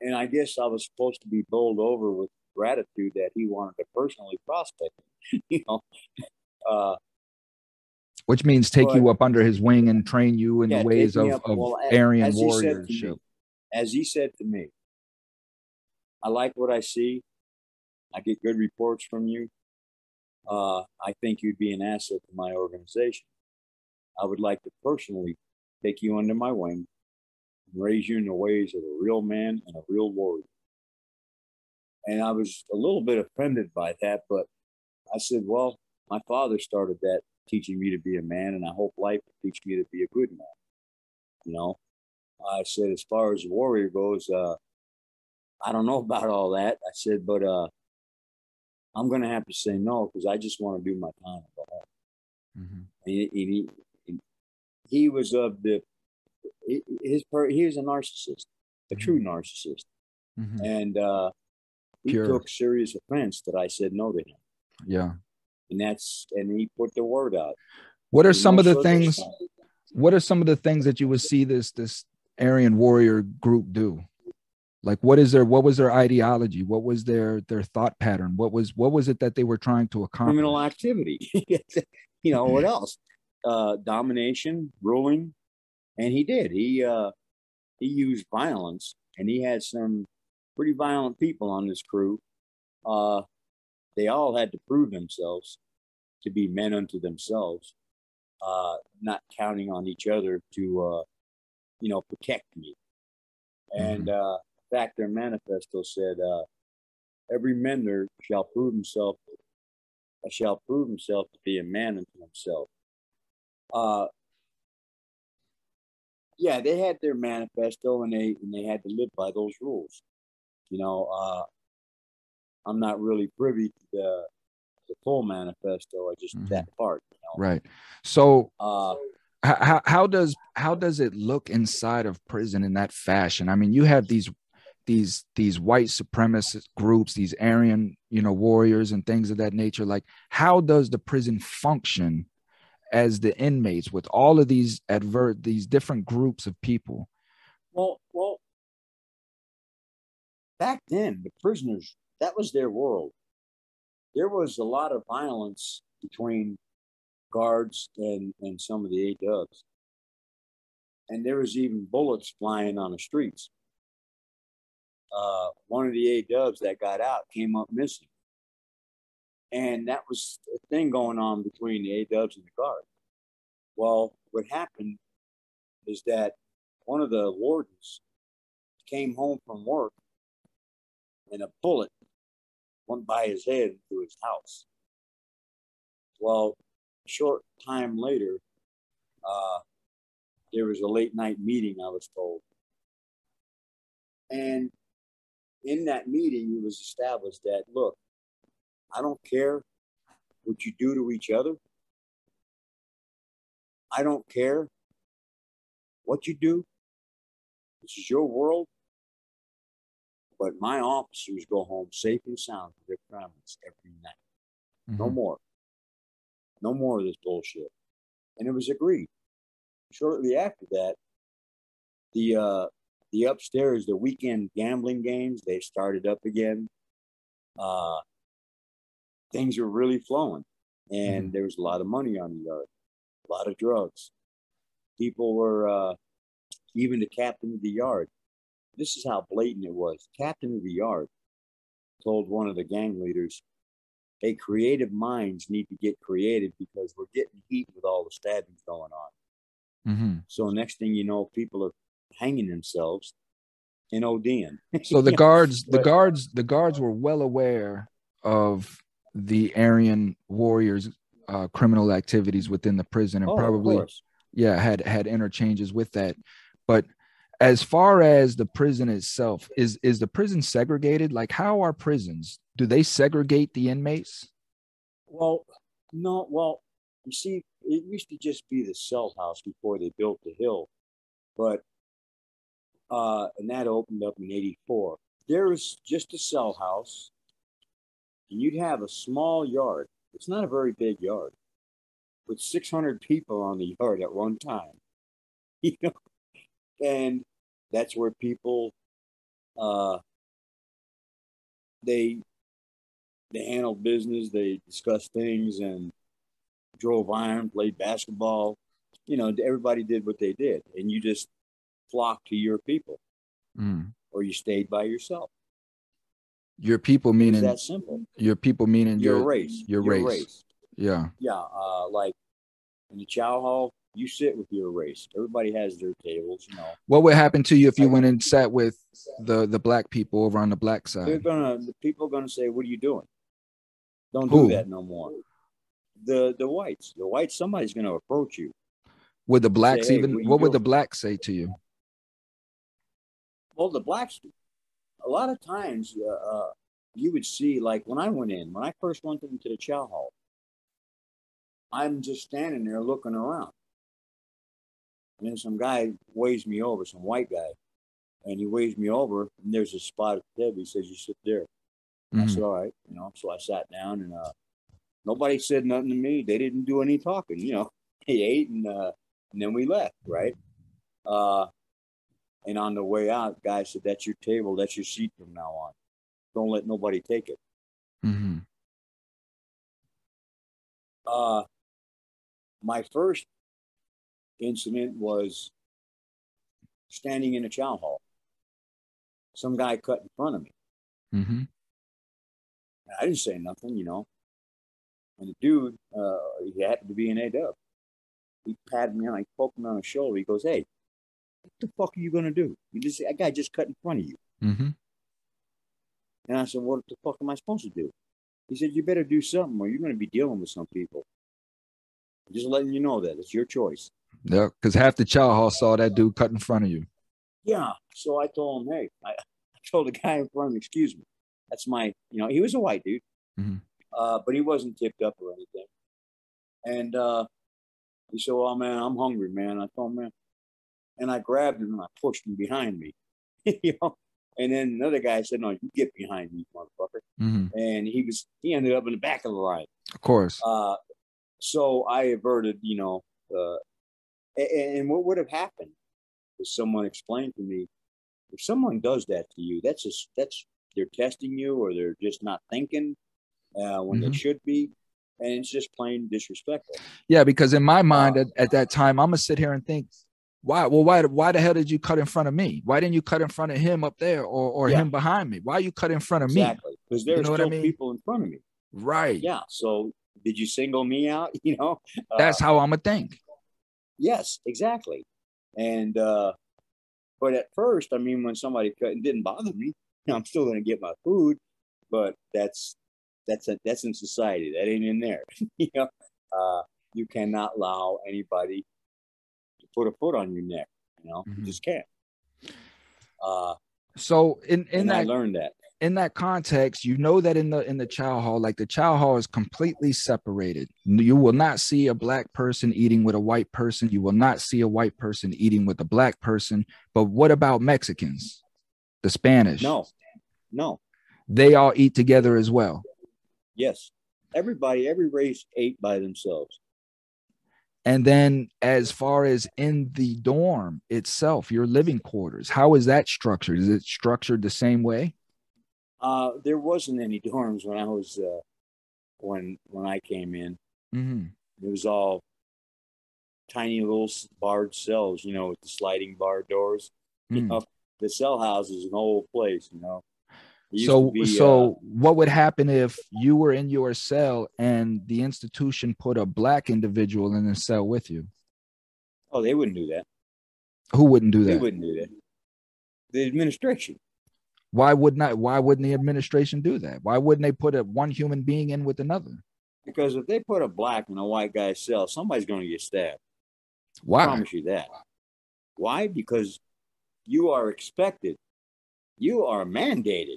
and I guess I was supposed to be bowled over with gratitude that he wanted to personally prospect. me, you know, uh, which means take you up under his wing and train you in Yeah, the ways of, of well, a- aryan as he me, warriorship as he said to me, I like what I see. I get good reports from you. Uh, I think you'd be an asset to my organization. I would like to personally take you under my wing and raise you in the ways of a real man and a real warrior. And I was a little bit offended by that, but I said, well, my father started that teaching me to be a man, and I hope life will teach me to be a good man. You know, I said, as far as warrior goes, uh, I don't know about all that. I said, but uh, I'm going to have to say no because I just want to do my time. and go home. Mhm. He, he, he, he was of the, he- his, per- he was a narcissist, a Mhm. true narcissist. Mhm. And uh, he Pure. took serious offense that I said no to him. yeah And that's, and he put the word out. what are some of the things what are some of the things that you would see this this aryan warrior group do like what is their what was their ideology what was their their thought pattern what was what was it that they were trying to accomplish criminal activity. you know what else? Uh, domination, ruling, and he did. He uh, he used violence, and he had some pretty violent people on this crew uh, they all had to prove themselves to be men unto themselves, uh, not counting on each other to, uh, you know, protect me. And uh, in fact, their manifesto said, uh, "Every mender shall prove himself, uh, shall prove himself to be a man unto himself." Uh, yeah, they had their manifesto, and they and they had to live by those rules. You know, uh, I'm not really privy to the, the full manifesto. I just Mhm. that part. You know? Right. So Uh, how, how how does how does it look inside of prison in that fashion? I mean, you have these these these white supremacist groups, these Aryan, you know, warriors and things of that nature. Like, how does the prison function as the inmates with all of these advert these different groups of people? well, well, back then the prisoners that was their world. There was a lot of violence between guards and and some of the A dubs, and there was even bullets flying on the streets. Uh, one of the A dubs that got out came up missing, and that was a thing going on between the A dubs and the guard. Well, what happened is that one of the wardens came home from work and a bullet went by his head into his house. Well, a short time later, uh, there was a late night meeting, I was told. And in that meeting, it was established that look, I don't care what you do to each other. I don't care what you do. This is your world. But my officers go home safe and sound to their families every night. No Mhm. more. No more of this bullshit. And it was agreed. Shortly after that, the uh, the upstairs, the weekend gambling games, they started up again. Uh, things were really flowing, and there was a lot of money on the yard, a lot of drugs. People were uh, even the captain of the yard. This is how blatant it was. Captain of the yard told one of the gang leaders, hey, creative minds need to get creative because we're getting heat with all the stabbings going on. Mhm. So next thing you know, people are hanging themselves in Odin. So the guards, the guards, the guards were well aware of the Aryan warriors' uh, criminal activities within the prison, and Oh, probably yeah had had interchanges with that. But as far as the prison itself is is the prison segregated? Like how are prisons? Do they segregate the inmates? Well, no, well, you see, it used to just be the cell house before they built the hill, but uh, and that opened up in '84. There was just a cell house, and you'd have a small yard. It's not a very big yard, with 600 people on the yard at one time. You know, and that's where people uh, they they handled business, they discussed things, and drove iron, played basketball. You know, everybody did what they did, and you just flocked to your people, Mm. or you stayed by yourself. your people meaning that simple. your people meaning Your your race, your race. yeah Yeah, uh, like in the chow hall, you sit with your race. Everybody has their tables. You know, what would happen to you if you went and sat with the the black people over on the black they're side gonna the people are gonna say, "What are you doing? Don't Who? do that no more." The the whites, the whites, somebody's gonna approach you. would the blacks "Hey, even what what would the blacks say to you Well, the blacks, a lot of times, uh, uh, you would see, like when I went in, when I first went into the chow hall, I'm just standing there looking around. And then some guy waves me over, some white guy, and he waves me over, and there's a spot at the table. He says, You sit there. I Mhm. said, All right. You know, so I sat down, and uh, nobody said nothing to me. They didn't do any talking, you know. He ate, and, uh, and then we left, right? Uh, and on the way out, guy said, "That's your table. That's your seat from now on. Don't let nobody take it." Mhm. Uh, my first incident was standing in a chow hall. Some guy cut in front of me, Mhm. I didn't say nothing, you know. And the dude, uh, he happened to be an A dub. He patted me on, I poked him on the shoulder. He goes, Hey, the fuck are you gonna do? You just that guy just cut in front of you. Mm-hmm. And I said, What the fuck am I supposed to do? He said, You better do something or you're gonna be dealing with some people. Just letting you know that. It's your choice. Yeah, because half the chow hall saw that dude cut in front of you. Yeah. So I told him, Hey, I, I told the guy in front of him, excuse me. That's my, you know, he was a white dude. Mhm. Uh, but he wasn't tipped up or anything. And uh he said, Well, man, I'm hungry, man. I told him, man. And I grabbed him and I pushed him behind me. you know. And then another guy said, No, you get behind me, motherfucker. hmm And he was he ended up in the back of the line. Of course. Uh, so I averted, you know, uh, and, and what would have happened if someone explained to me, if someone does that to you, that's just that's they're testing you or they're just not thinking uh, when they Mhm. should be, and it's just plain disrespectful. Yeah, because in my mind Uh, at, at that time, I'm gonna sit here and think, why? Well, why? Why the hell did you cut in front of me? Why didn't you cut in front of him up there or or Yeah. him behind me? Why you cut in front of me? Exactly, because there's know what I mean? people in front of me. me? Right. Yeah. So did you single me out? You know. Uh, That's how I'm gonna think. Yes, exactly. And uh but at first, I mean, when somebody cut, it didn't bother me. I'm still going to get my food, but that's that's a, that's in society. That ain't in there. you know, uh, you cannot allow anybody put a foot on your neck. You know, Mhm. you just can't. Uh, So in in and I that learned that. in that context, you know that in the in the chow hall, like the chow hall is completely separated. You will not see a black person eating with a white person. You will not see a white person eating with a black person. But what about Mexicans? The Spanish? No, no, They all eat together as well. yes. Everybody, every race ate by themselves. And then as far as in the dorm itself, your living quarters, how is that structured? Is it structured the same way? Uh, there wasn't any dorms when I was uh, when when I came in. Mm-hmm. It was all tiny little barred cells, you know, with the sliding bar doors. You Mm. know, the cell house is an old place, you know. So, be, so uh, what would happen if you were in your cell and the institution put a black individual in the cell with you? oh, they wouldn't do that. Who wouldn't do that? They wouldn't do that. The administration, Why would not? Why wouldn't the administration do that? Why wouldn't they put a one human being in with another? because if they put a black in a white guy's cell, somebody's going to get stabbed. I Why? promise you that. Why? Because you are expected, you are mandated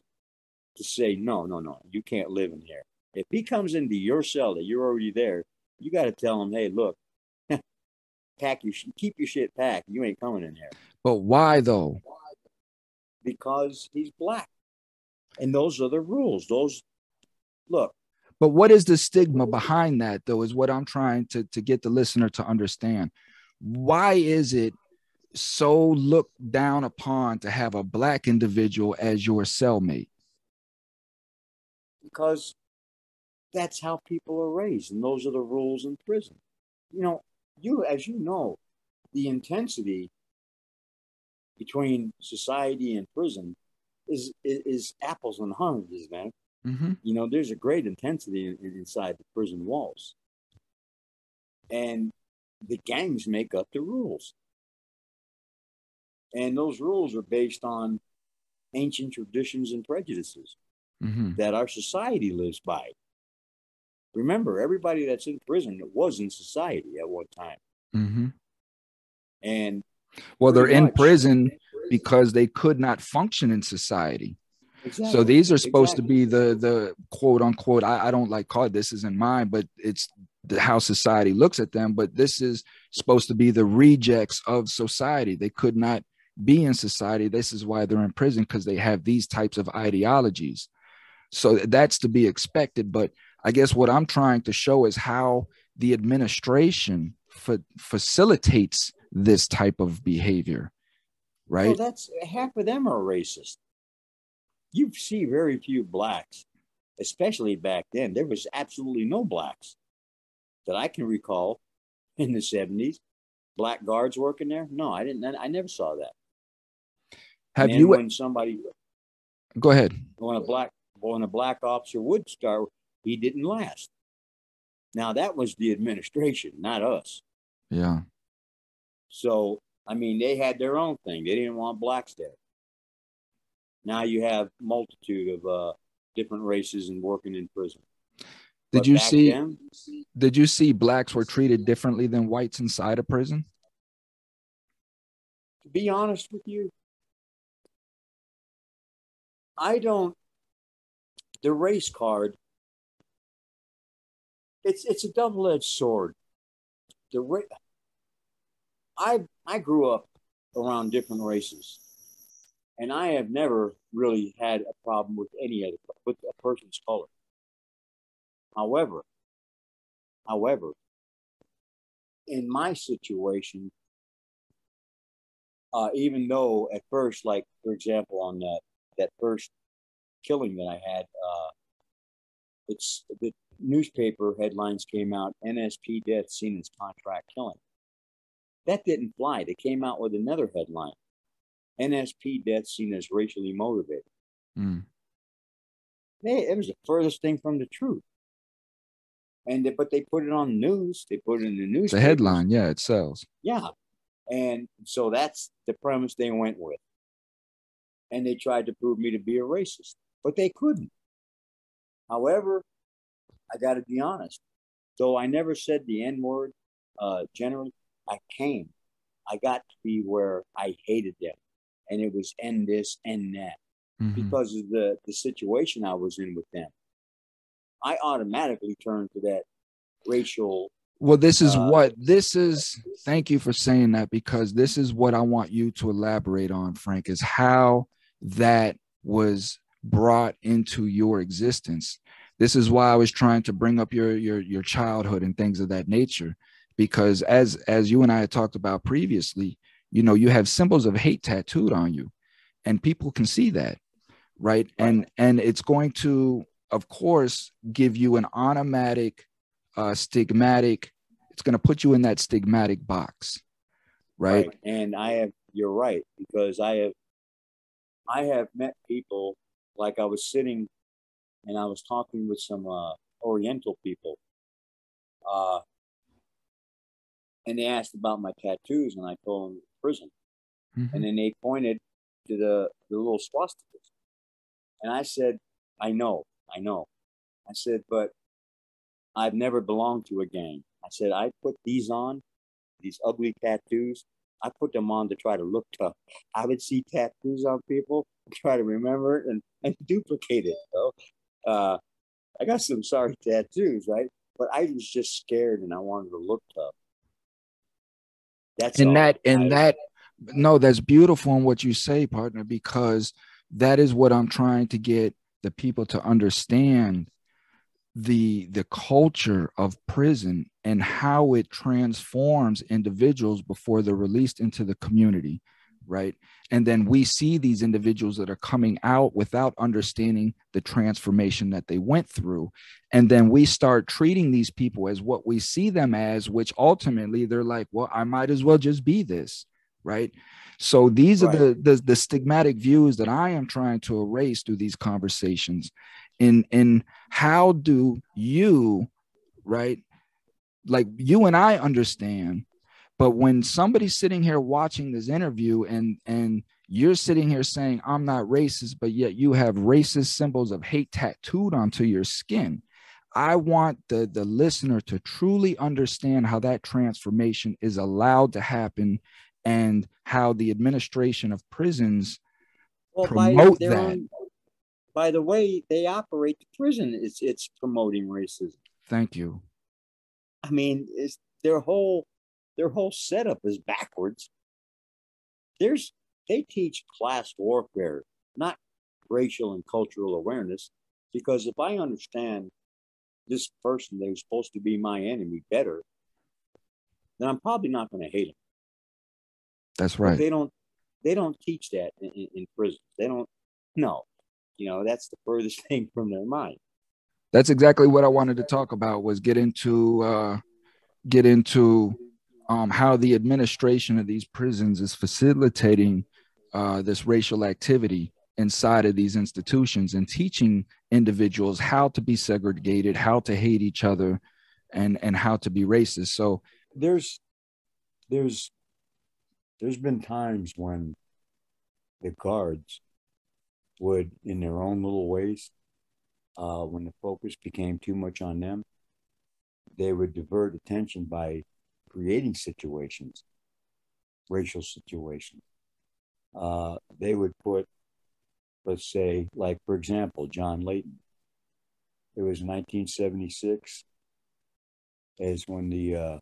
to say, no, no, no, you can't live in here. If he comes into your cell that you're already there, you got to tell him, hey, look, pack your, keep your shit packed. You ain't coming in here But why though? because he's black. And those are the rules. Those, look, But what is the stigma behind that, though, is what I'm trying to, to get the listener to understand. Why is it so looked down upon to have a black individual as your cellmate? Because that's how people are raised and those are the rules in prison. You know you as you know the intensity between society and prison is is, is apples and oranges man. Mm-hmm. you know there's a great intensity in, in- inside the prison walls. And the gangs make up the rules. And those rules are based on ancient traditions and prejudices Mm-hmm. that our society lives by. Remember, everybody that's in prison that was in society at one time. Mm-hmm. And Well, they're in much. prison because they could not function in society. So these are supposed to be the the quote unquote. I, I don't like call it this isn't mine, but it's the, how society looks at them. But this is supposed to be the rejects of society. They could not be in society. This is why they're in prison because they have these types of ideologies. So that's to be expected. But I guess what I'm trying to show is how the administration fa- facilitates this type of behavior, right? Well, that's half of them are racist. You see very few blacks, especially back then. There was absolutely no blacks that I can recall in the 70s. Black guards working there? No, I didn't. I never saw that. have you? when somebody Go ahead. when a black when a black officer would start, he didn't last. Now that was the administration, not us. Yeah. So I mean, they had their own thing. They didn't want blacks there. Now you have multitude of uh, different races and working in prison. Did you see? then, Did you see blacks were treated differently than whites inside a prison? to be honest with you, I don't. The race card. It's it's a double edged sword. The ra- I I grew up around different races, and I have never really had a problem with any other with a person's color. However, however, in my situation, uh, even though at first, like for example, on that that first killing that I had, uh, it's the newspaper headlines came out: NSP death seen as contract killing. That didn't fly. They came out with another headline: NSP death seen as racially motivated. Mm. Hey, it was the furthest thing from the truth. And they, but they put it on the news. They put it in the news. The headline, yeah, it sells. Yeah. And so that's the premise they went with. And they tried to prove me to be a racist, but they couldn't. However, I got to be honest. Though I never said the N word, uh, generally, I came. I got to be where I hated them. And it was end this, end that Mhm. because of the, the situation I was in with them. I automatically turned to that racial Well, this is Uh, what this is. Thank you for saying that because this is what I want you to elaborate on, Frank, is how that was brought into your existence. This is why I was trying to bring up your your your childhood and things of that nature, because as as you and I had talked about previously, you know, you have symbols of hate tattooed on you, and people can see that, right? And and it's going to, of course, give you an automatic uh, stigmatic. It's going to put you in that stigmatic box, right? And I have, you're right, because I have, I have met people like I was sitting and I was talking with some uh, Oriental people. Uh, and they asked about my tattoos, and I told them prison. Mhm. And then they pointed to the, the little swastikas. And I said, I know, I know. I said, but I've never belonged to a gang. I said, I put these on, these ugly tattoos. I put them on to try to look tough. I would see tattoos on people, try to remember it and, and duplicate it. Though, uh, I got some sorry tattoos, right? But I was just scared and I wanted to look tough. That's and that and I- that no that's beautiful in what you say partner because that is what i'm trying to get the people to understand the the culture of prison and how it transforms individuals before they're released into the community right? And then we see these individuals that are coming out without understanding the transformation that they went through. And then we start treating these people as what we see them as which ultimately they're like well i might as well just be this right? So these are the, the the stigmatic views that i am trying to erase through these conversations in in how do you right like you and i understand but when somebody's sitting here watching this interview and and you're sitting here saying i'm not racist but yet you have racist symbols of hate tattooed onto your skin i want the the listener to truly understand how that transformation is allowed to happen and how the administration of prisons well, promote that. own- by the way they operate the prison, it's it's promoting racism. thank you I mean, it's their whole their whole setup is backwards. There's they teach class warfare, not racial and cultural awareness. Because if I understand this person that was supposed to be my enemy better, then I'm probably not going to hate him. that's But right they don't they don't teach that in, in, in prison. They don't no. You know, that's the furthest thing from their mind. that's exactly what I wanted to talk about was get into uh get into um how the administration of these prisons is facilitating uh this racial activity inside of these institutions and teaching individuals how to be segregated, how to hate each other, and and how to be racist. So there's there's there's been times when the guards would, in their own little ways, uh, when the focus became too much on them, they would divert attention by creating situations, racial situations. Uh, they would put, let's say, like for example, John Layton. It was 1976, as when the uh,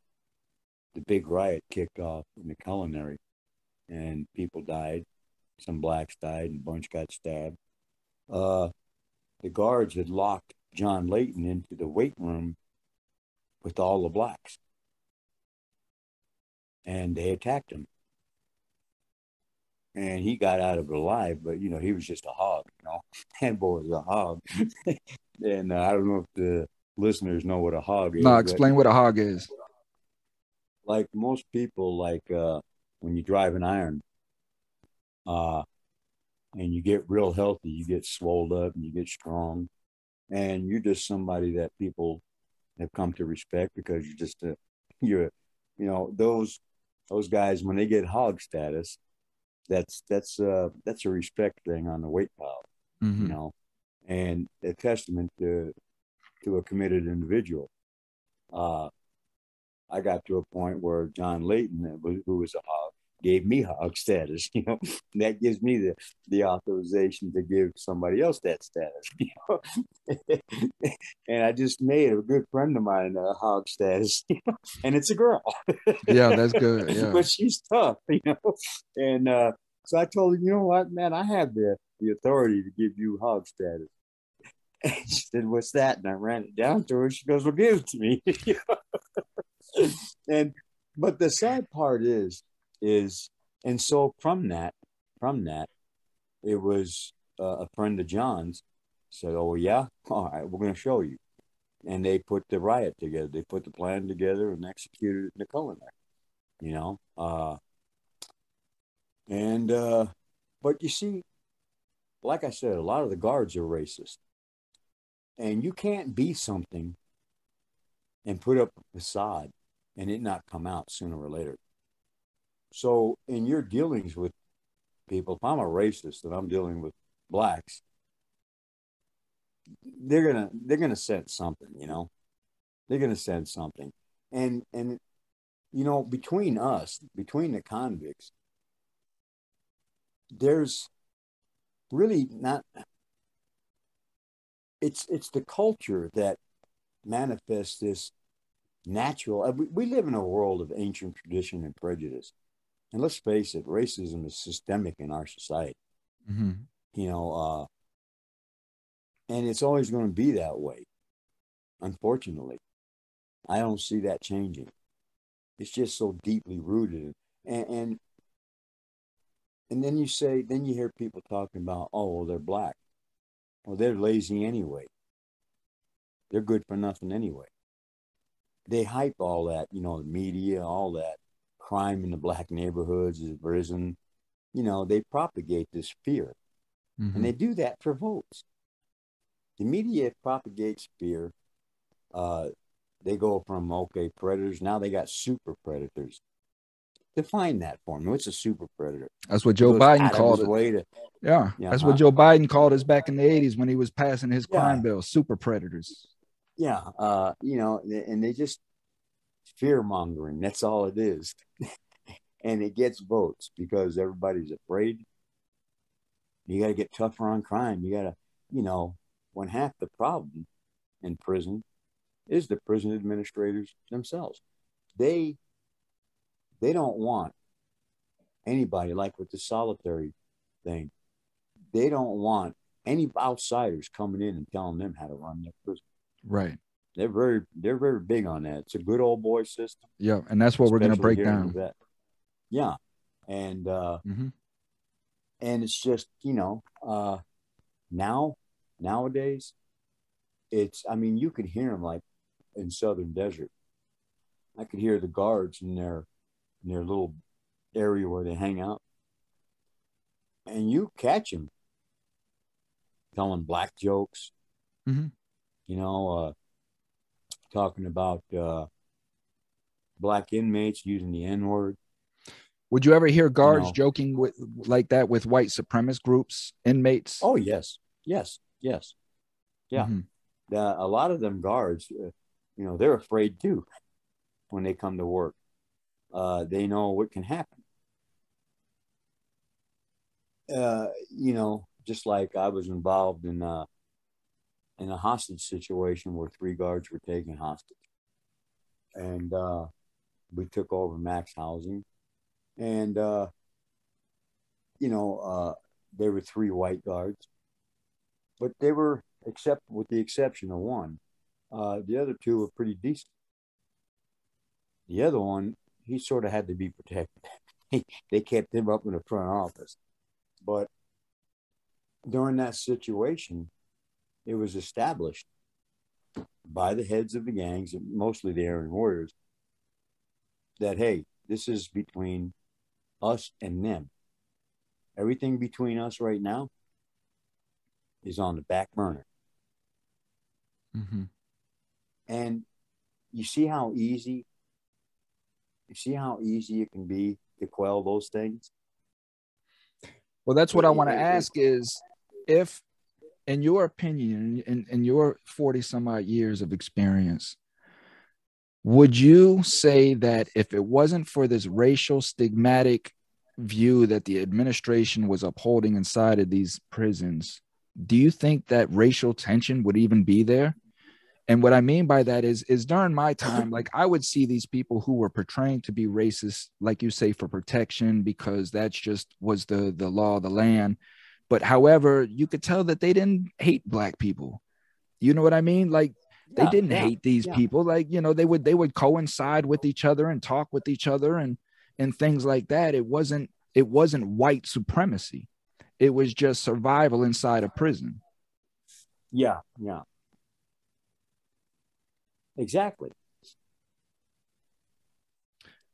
the big riot kicked off in the culinary, and people died. Some blacks died, and a bunch got stabbed. Uh, the guards had locked John Layton into the weight room with all the blacks. And they attacked him. And he got out of it alive, but you know, he was just a hog, you know. That boy was a hog. and uh, I don't know if the listeners know what a hog is. no, explain what a hog is. Like most people, like uh, when you drive an iron, uh, and you get real healthy, you get swelled up and you get strong, and you're just somebody that people have come to respect because you're just a you're you know those those guys when they get hog status, that's that's uh that's a respect thing on the weight pile, Mhm. you know, and a testament to to a committed individual. Uh, I got to a point where John Layton, who was a hog, gave me hog status. You know, and that gives me the the authorization to give somebody else that status. You know, and I just made a good friend of mine a hog status, you know? and it's a girl. Yeah, that's good. Yeah. but she's tough, you know. And uh, so I told her, you know what, man, I have the the authority to give you hog status. And she said, "What's that?" And I ran it down to her. She goes, "Well, give it to me." and but the sad part is, is and so from that, from that, it was uh, a friend of John's said, "Oh yeah, all right, we're going to show you." And they put the riot together. They put the plan together and executed it in the culinary. You know, uh, and uh, but you see, like I said, a lot of the guards are racist, and you can't be something and put up a facade and it not come out sooner or later. So, in your dealings with people, if I'm a racist and I'm dealing with blacks, they're gonna they're gonna sense something, you know. They're gonna sense something, and and you know between us, between the convicts, there's really not. It's it's the culture that manifests this natural. We, we live in a world of ancient tradition and prejudice, and let's face it, racism is systemic in our society. hmm You know, uh, and it's always going to be that way. Unfortunately, I don't see that changing. It's just so deeply rooted, and and and then you say, then you hear people talking about, oh, well, they're black. Well, they're lazy anyway. They're good for nothing anyway. They hype all that, you know, the media, all that crime in the black neighborhoods is risen. You know, they propagate this fear, hmm and they do that for votes. The media propagates fear. Uh, they go from okay predators now they got super predators. Define that for me. What's a super predator? That's what Joe Biden called it. to- Yeah, Yeah, that's huh? what Joe Biden called us back in the '80s when he was passing his Yeah. crime bill. Super predators. yeah, uh, you know, and they just fear mongering. That's all it is. and it gets votes because everybody's afraid. You got to get tougher on crime. You got to, you know, when half the problem in prison is the prison administrators themselves. They they don't want anybody like with the solitary thing. They don't want any outsiders coming in and telling them how to run their prison. Right. They're very they're very big on that. It's a good old boy system. Yeah, and that's what we're going to break down. the vet. Yeah, and uh, hmm and it's just you know uh, now nowadays it's I mean you could hear them like in Southern Desert. I could hear the guards in their in their little area where they hang out, and you catch them telling black jokes. Mhm. You know, uh, talking about uh, black inmates using the N word. Would you ever hear guards know. joking with like that with white supremacist groups, inmates? Oh yes, yes, yes. yeah. Mhm. Uh, a lot of them guards, uh, you know, they're afraid too when they come to work. Uh, they know what can happen. Uh, you know, just like I was involved in uh, in a hostage situation where three guards were taken hostage, and uh, we took over max housing, and uh, you know, uh, there were three white guards, but they were except with the exception of one, uh, the other two were pretty decent. The other one, he sort of had to be protected. they kept him up in the front office. But during that situation, it was established by the heads of the gangs, mostly the Aryan Warriors, that hey, this is between us and them. Everything between us right now is on the back burner. Mhm. And you see how easy, you see how easy it can be to quell those things. Well, that's what I want to ask is if, in your opinion, in, in your 40 some odd years of experience, would you say that if it wasn't for this racial stigmatic view that the administration was upholding inside of these prisons, do you think that racial tension would even be there? And what I mean by that is, is during my time, like I would see these people who were portraying to be racist, like you say, for protection, because that's just was the the law of the land. But however, you could tell that they didn't hate black people. You know what I mean? Like they Yeah, didn't yeah, hate these yeah. people. Like you know, they would they would coincide with each other and talk with each other and and things like that. It wasn't it wasn't white supremacy. It was just survival inside a prison. Yeah, yeah. Exactly.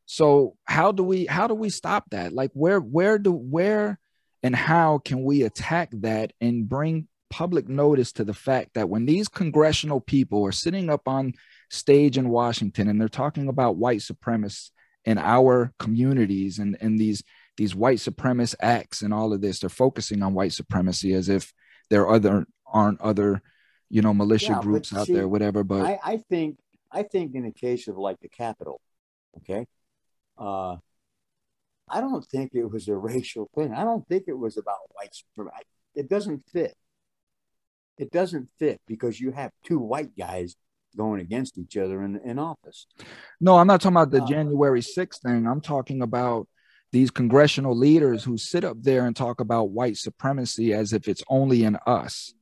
So how do we how do we stop that? Like where where do where and how can we attack that and bring public notice to the fact that when these congressional people are sitting up on stage in Washington and they're talking about white supremacists in our communities and and these these white supremacist acts and all of this they're focusing on white supremacy as if there other aren't other you know militia Yeah, groups out see, there whatever but I, I think I think in the case of like the Capitol, okay, uh, I don't think it was a racial thing. I don't think it was about white supremacy. It doesn't fit. It doesn't fit because you have two white guys going against each other in, in office. No, I'm not talking about the Uh, January 6th thing. I'm talking about these congressional leaders who sit up there and talk about white supremacy as if it's only in us.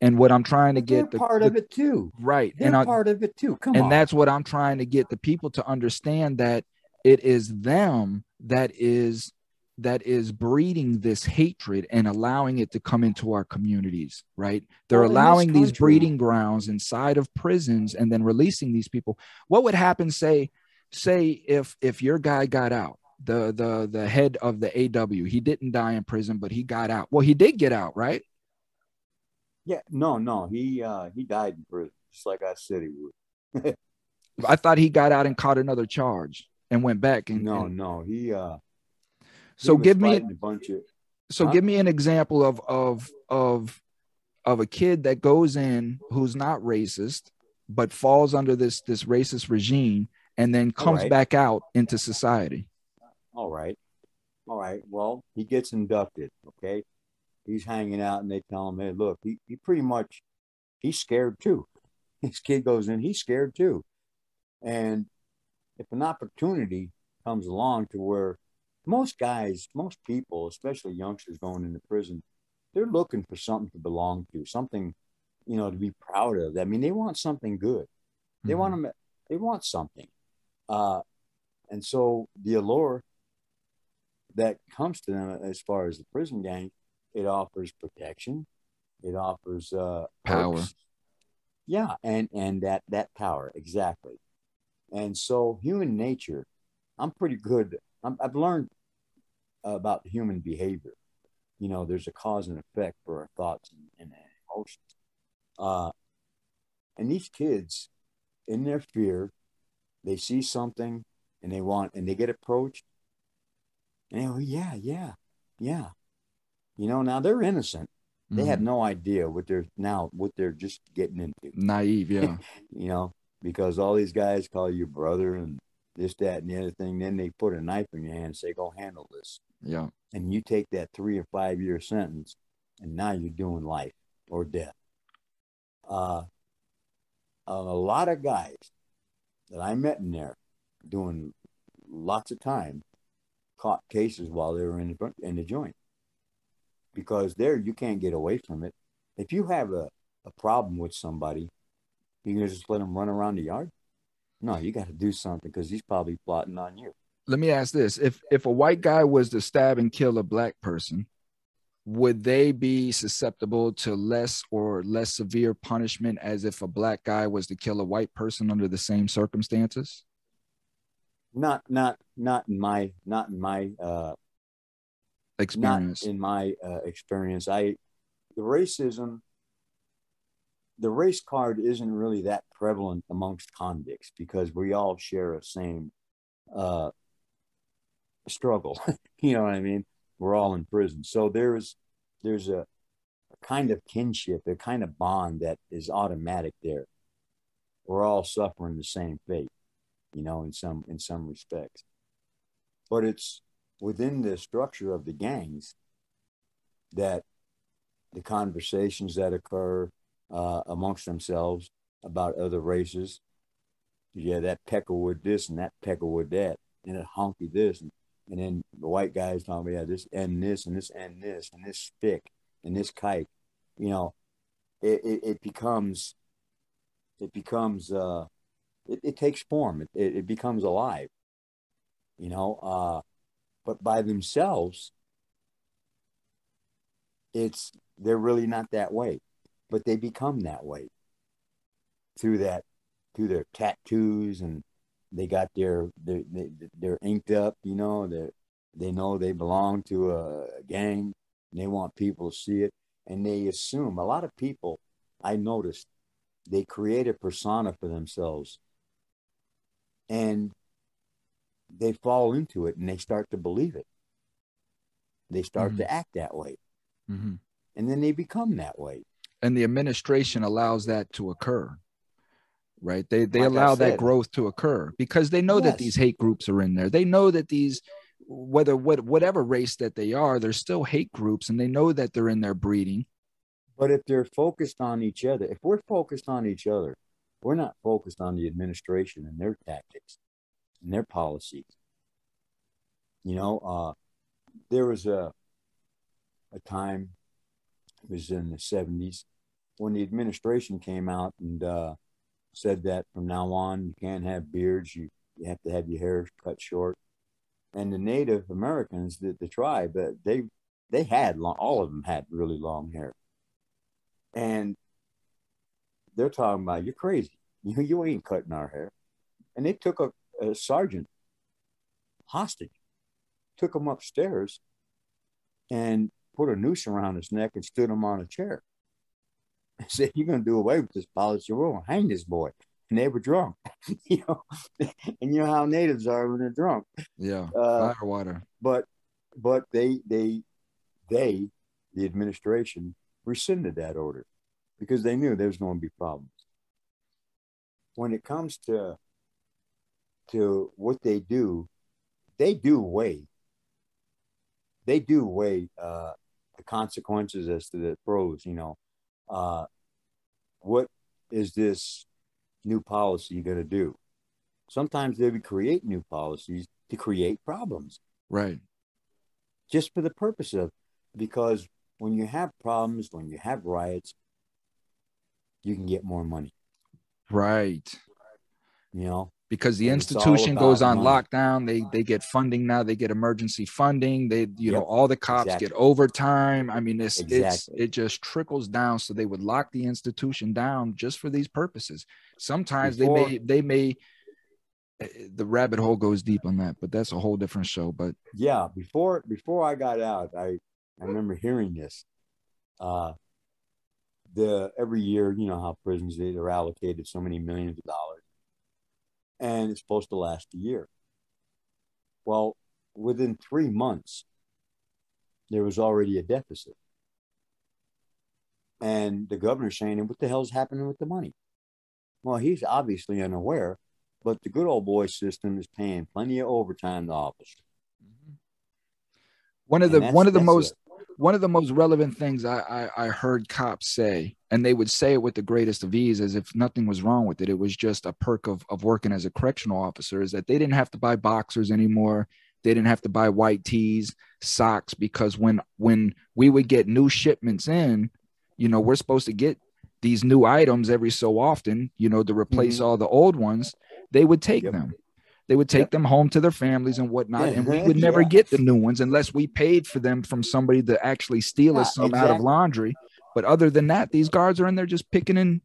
And what I'm trying to get the, part the- of it too. right, They're and I, part of it too. Come on. and on. that's what I'm trying to get the people to understand that it is them that is that is breeding this hatred and allowing it to come into our communities right? They're Well, allowing these breeding grounds inside of prisons and then releasing these people. What would happen say say if if your guy got out the the the head of the aw he didn't die in prison but he got out. Well he did get out right? Yeah, no, no. He uh he died in prison, just like I said he would. i thought he got out and caught another charge and went back and no, and- no. He uh so he give me a bunch of So Huh? give me an example of of of of a kid that goes in who's not racist but falls under this this racist regime and then comes right. back out into society. All right. All right. Well, he gets inducted. Okay. He's hanging out and they tell him, hey, look, he, he pretty much, he's scared too. This kid goes in, he's scared too. And if an opportunity comes along to where most guys, most people, especially youngsters going into prison, they're looking for something to belong to, something, you know, to be proud of. I mean, they want something good. They want them, they want something. Uh, and so the allure that comes to them as far as the prison gang, it offers protection, it offers uh, Power. perks. Yeah, and and that that power exactly. And so human nature, I'm pretty good. I'm, I've learned about human behavior. You know, there's a cause and effect for our thoughts and, and emotions. Uh, and these kids, in their fear, they see something and they want and they get approached. And they go, yeah, yeah, yeah. You know, now they're innocent. They have Mhm. no idea what they're now what they're just getting into. naive. Yeah. You know, because all these guys call you brother and this, that, and the other thing. Then they put a knife in your hand and say, "Go handle this." yeah. and you take that three or five year sentence and now you're doing life or death. Uh, a lot of guys that I met in there doing lots of time caught cases while they were in the, in the joint because there you can't get away from it. If you have a, a problem with somebody, you can just let him run around the yard. No, you got to do something because he's probably plotting on you. Let me ask this: if if a white guy was to stab and kill a black person, would they be susceptible to less or less severe punishment as if a black guy was to kill a white person under the same circumstances? Not, not, not in my, not in my uh, Experience. Not in my uh, experience. I the racism, the race card isn't really that prevalent amongst convicts because we all share a same uh, struggle. you know what I mean? We're all in prison, so there's there's a, a kind of kinship, a kind of bond that is automatic there. We're all suffering the same fate, you know, in some in some respects. But it's within the structure of the gangs that the conversations that occur uh, amongst themselves about other races. Yeah, that Peckerwood this and that Peckerwood that, and that honky this, and, and then the white guys talking about yeah, this and this and this and this and this stick and this kite. You know, it, it, it becomes it becomes uh, it, it takes form. It, it, it becomes alive. You know, uh, but by themselves, it's they're really not that way, but they become that way through that through their tattoos and they got their they, they're inked up, you know, they they know they belong to a gang and they want people to see it and they assume a lot of people I noticed they create a persona for themselves and they fall into it and they start to believe it. They start Mhm. to act that way. Mhm. And then they become that way. And the administration allows that to occur, right? They they Like allow that growth to occur because they know that these hate groups are in there. They know that these whether what whatever race that they are, they're still hate groups, and they know that they're in their breeding. But if they're focused on each other, if we're focused on each other, we're not focused on the administration and their tactics and their policies. You know, uh, there was a a time, it was in the seventies, when the administration came out and uh, said that from now on you can't have beards, you, you have to have your hair cut short. And the Native Americans, the, the tribe, uh, they they had long, all of them had really long hair and they're talking about you're crazy. You you ain't cutting our hair, and they took a, a sergeant hostage, took him upstairs, and put a noose around his neck and stood him on a chair. Said, "You're gonna do away with this policy. We're gonna hang this boy." And they were drunk, you know, and you know how natives are when they're drunk. Yeah, Uh, fire water. but but they they they the administration rescinded that order because they knew there was going to be problems when it comes to to what they do they do weigh they do weigh uh the consequences as to the pros you know uh what is this new policy going to do sometimes they would create new policies to create problems Right. just for the purpose of because when you have problems, when you have riots, you can get more money. Right. You know, Because the And institution goes on money. lockdown, they they get funding now. They get emergency funding. They, you know, all the cops exactly. get overtime. I mean, it's it's it just trickles down. So they would lock the institution down just for these purposes. Sometimes they may they may. eh, The rabbit hole goes deep on that, but that's a whole different show. But yeah. Before before I got out, I I remember hearing this. Uh, the every year, you know how prisons they are allocated so many millions of dollars, and it's supposed to last a year. Well, within three months, there was already a deficit, and the governor's saying, "What the hell's happening with the money?" Well, he's obviously unaware, but the good old boy system is paying plenty of overtime to officers. One of the one of the most. One of the most relevant things I, I I heard cops say, and they would say it with the greatest of ease, as if nothing was wrong with it. It was just a perk of of working as a correctional officer, is that they didn't have to buy boxers anymore. They didn't have to buy white tees, socks, because when when we would get new shipments in, you know, we're supposed to get these new items every so often, you know, to replace all the old ones. They would take Mm-hmm. Yep. them. They would take Yep. them home to their families and whatnot, and we would never Yeah. get the new ones unless we paid for them from somebody to actually steal us Yeah, some out of laundry. But other than that, these guards are in there just picking in.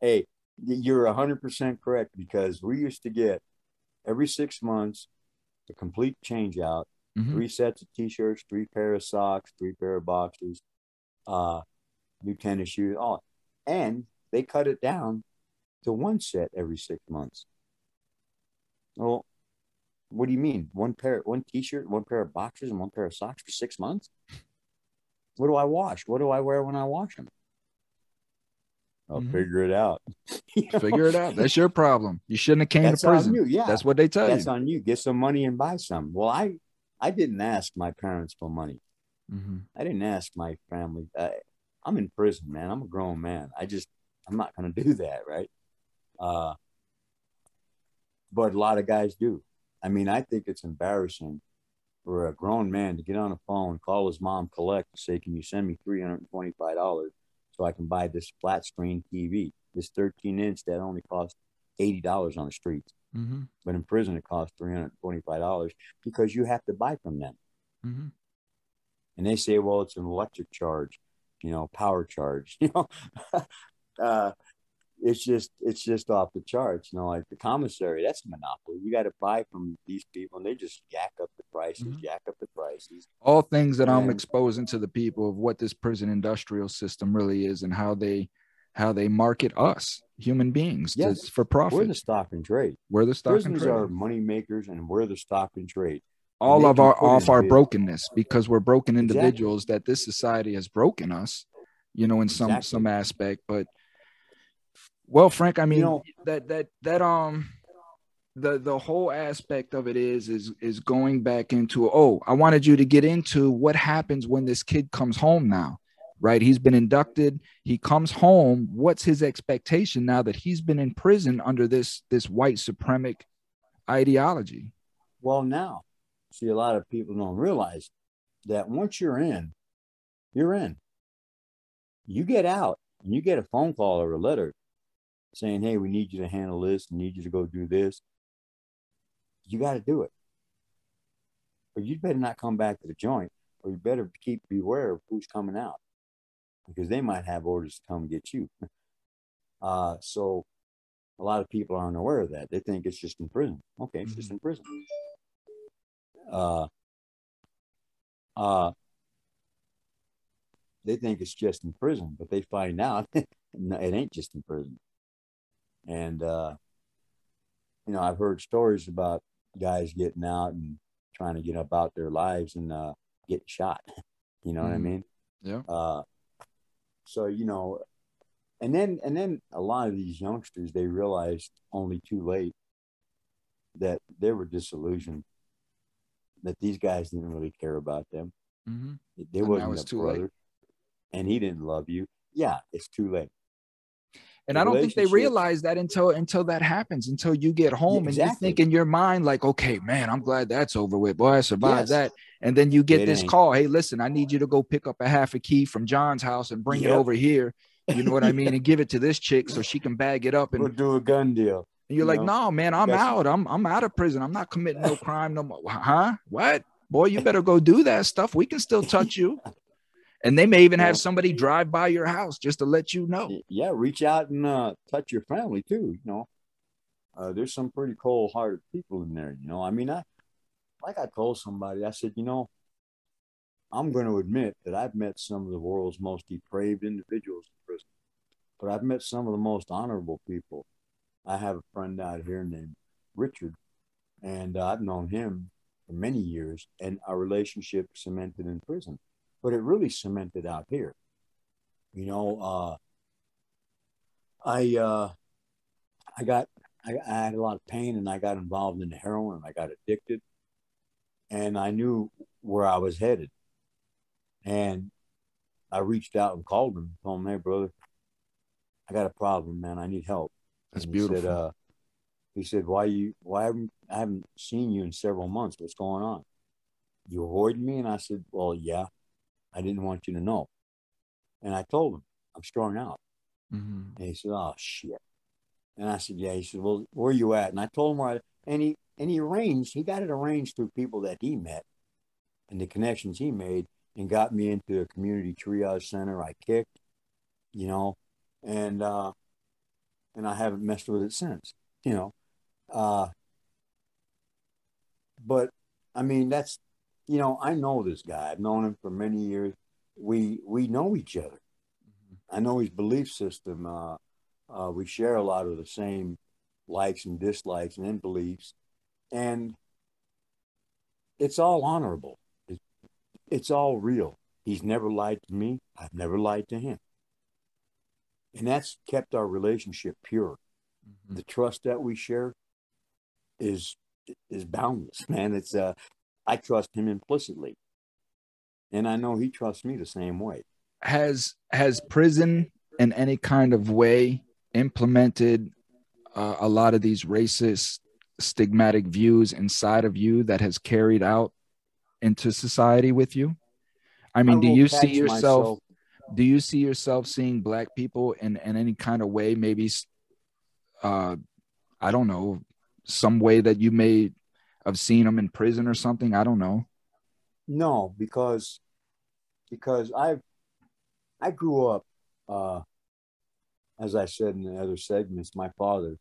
Hey, you're hundred percent correct because we used to get every six months a complete change out, Mhm. three sets of t-shirts, three pair of socks, three pair of boxers, uh, new tennis shoes, all, and they cut it down to one set every six months. Well, what do you mean? One pair, one t-shirt, one pair of boxers, and one pair of socks for six months? What do I wash? What do I wear when I wash them? I'll Mhm. figure it out. You know? Figure it out. That's your problem. You shouldn't have came That's to prison. on you. Yeah, That's what they tell that's you. That's on you. Get some money and buy some. Well, I I didn't ask my parents for money. Mm-hmm. I didn't ask my family. I, I'm in prison, man. I'm a grown man. I just I'm not gonna do that, right? Uh, but a lot of guys do. I mean, I think it's embarrassing for a grown man to get on a phone, call his mom, collect, and say, "Can you send me three hundred and twenty-five dollars so I can buy this flat screen TV, this 13 inch that only costs eighty dollars on the streets." Mhm. but in prison it costs three hundred twenty-five dollars because you have to buy from them. Mhm. And they say, well, it's an electric charge, you know, power charge, you know. uh, it's just it's just off the charts, you know. Like the commissary, that's a monopoly. You got to buy from these people, and they just jack up the prices, Mhm. jack up the prices. All things that I'm exposing to the people of what this prison industrial system really is and how they how they market us human beings to- Yes. for profit. We're the stock and trade. We're the stock and Prisons trade. are money makers, and we're the stock and trade. all they of our off our brokenness because we're broken Exactly. individuals that this society has broken us you know in some Exactly. some aspect but well frank i mean know- that that that um the the whole aspect of it is is is going back into oh i wanted you to get into what happens when this kid comes home now right? He's been inducted. He comes home. What's his expectation now that he's been in prison under this this white supremac ideology? Well, now, see, a lot of people don't realize that once you're in, you're in. You get out and you get a phone call or a letter saying, hey, we need you to handle this, we need you to go do this. You got to do it. But you better not come back to the joint, or you better keep beware of who's coming out because they might have orders to come get you. Uh, so a lot of people aren't aware of that. They think it's just in prison. Okay, it's just in prison. Uh, uh, they think it's just in prison, but they find out no, it ain't just in prison. And uh, you know, I've heard stories about guys getting out and trying to get about their lives and uh, getting shot. You know what I Mhm. mean? yeah Uh, so you know, and then and then a lot of these youngsters they realized only too late that they were disillusioned that these guys didn't really care about them. mm-hmm. They wasn't it's a too late. brother, and he didn't love you. Yeah, it's too late. And I don't think they realize that until until that happens, until you get home and you think in your mind, like, okay, man, I'm glad that's over with. Boy, I survived Yes. that. And then you get It this ain't. call. Hey, listen, I need you to go pick up a half a key from John's house and bring it over here. You know what I mean? And give it to this chick so she can bag it up. And, We'll do a gun deal. and you're you like, know, no, man, I'm that's- out. I'm I'm out of prison. I'm not committing no crime no more. Huh? What? Boy, you better go do that stuff. We can still touch you. And they may even have somebody drive by your house just to let you know. Yeah, reach out and uh, touch your family too. You know, uh, there's some pretty cold-hearted people in there. You know, I mean, I like I told somebody, I said, you know, I'm going to admit that I've met some of the world's most depraved individuals, in prison, but I've met some of the most honorable people. I have a friend out here named Richard, and uh, I've known him for many years, and our relationship cemented in prison, but it really cemented out here. You know, uh, I uh, I got I, I had a lot of pain, and I got involved in the heroin, and I got addicted, and I knew where I was headed, and I reached out and called him, told him, "Hey, brother, I got a problem, man. I need help." That's And beautiful. He said, uh, he said, "Why you? Why haven't I haven't seen you in several months? What's going on? You avoiding me?" And I said, "Well, yeah. I didn't want you to know." And I told him, "I'm strung out." Mhm. And he said, "Oh shit." And I said, "Yeah." He said, "Well, where you at?" And I told him where. I, and he and he arranged. He got it arranged through people that he met, and the connections he made, and got me into a community triage center. I kicked, you know, and uh, and I haven't messed with it since. You know, uh, but I mean that's, you know, I know this guy. I've known him for many years. We we know each other. I know his belief system. Uh, uh, we share a lot of the same likes and dislikes and beliefs, and it's all honorable. It, it's all real. He's never lied to me. I've never lied to him, and that's kept our relationship pure. The trust that we share is is boundless, man. It's uh, I trust him implicitly, and I know he trusts me the same way. has has prison in any kind of way implemented uh, a lot of these racist stigmatic views inside of you that has carried out into society with you? I mean do you see yourself myself- do you see yourself seeing black people in, in any kind of way maybe uh i don't know some way that you may have seen them in prison or something i don't know No, because because I I grew up uh, as I said in the other segments. My father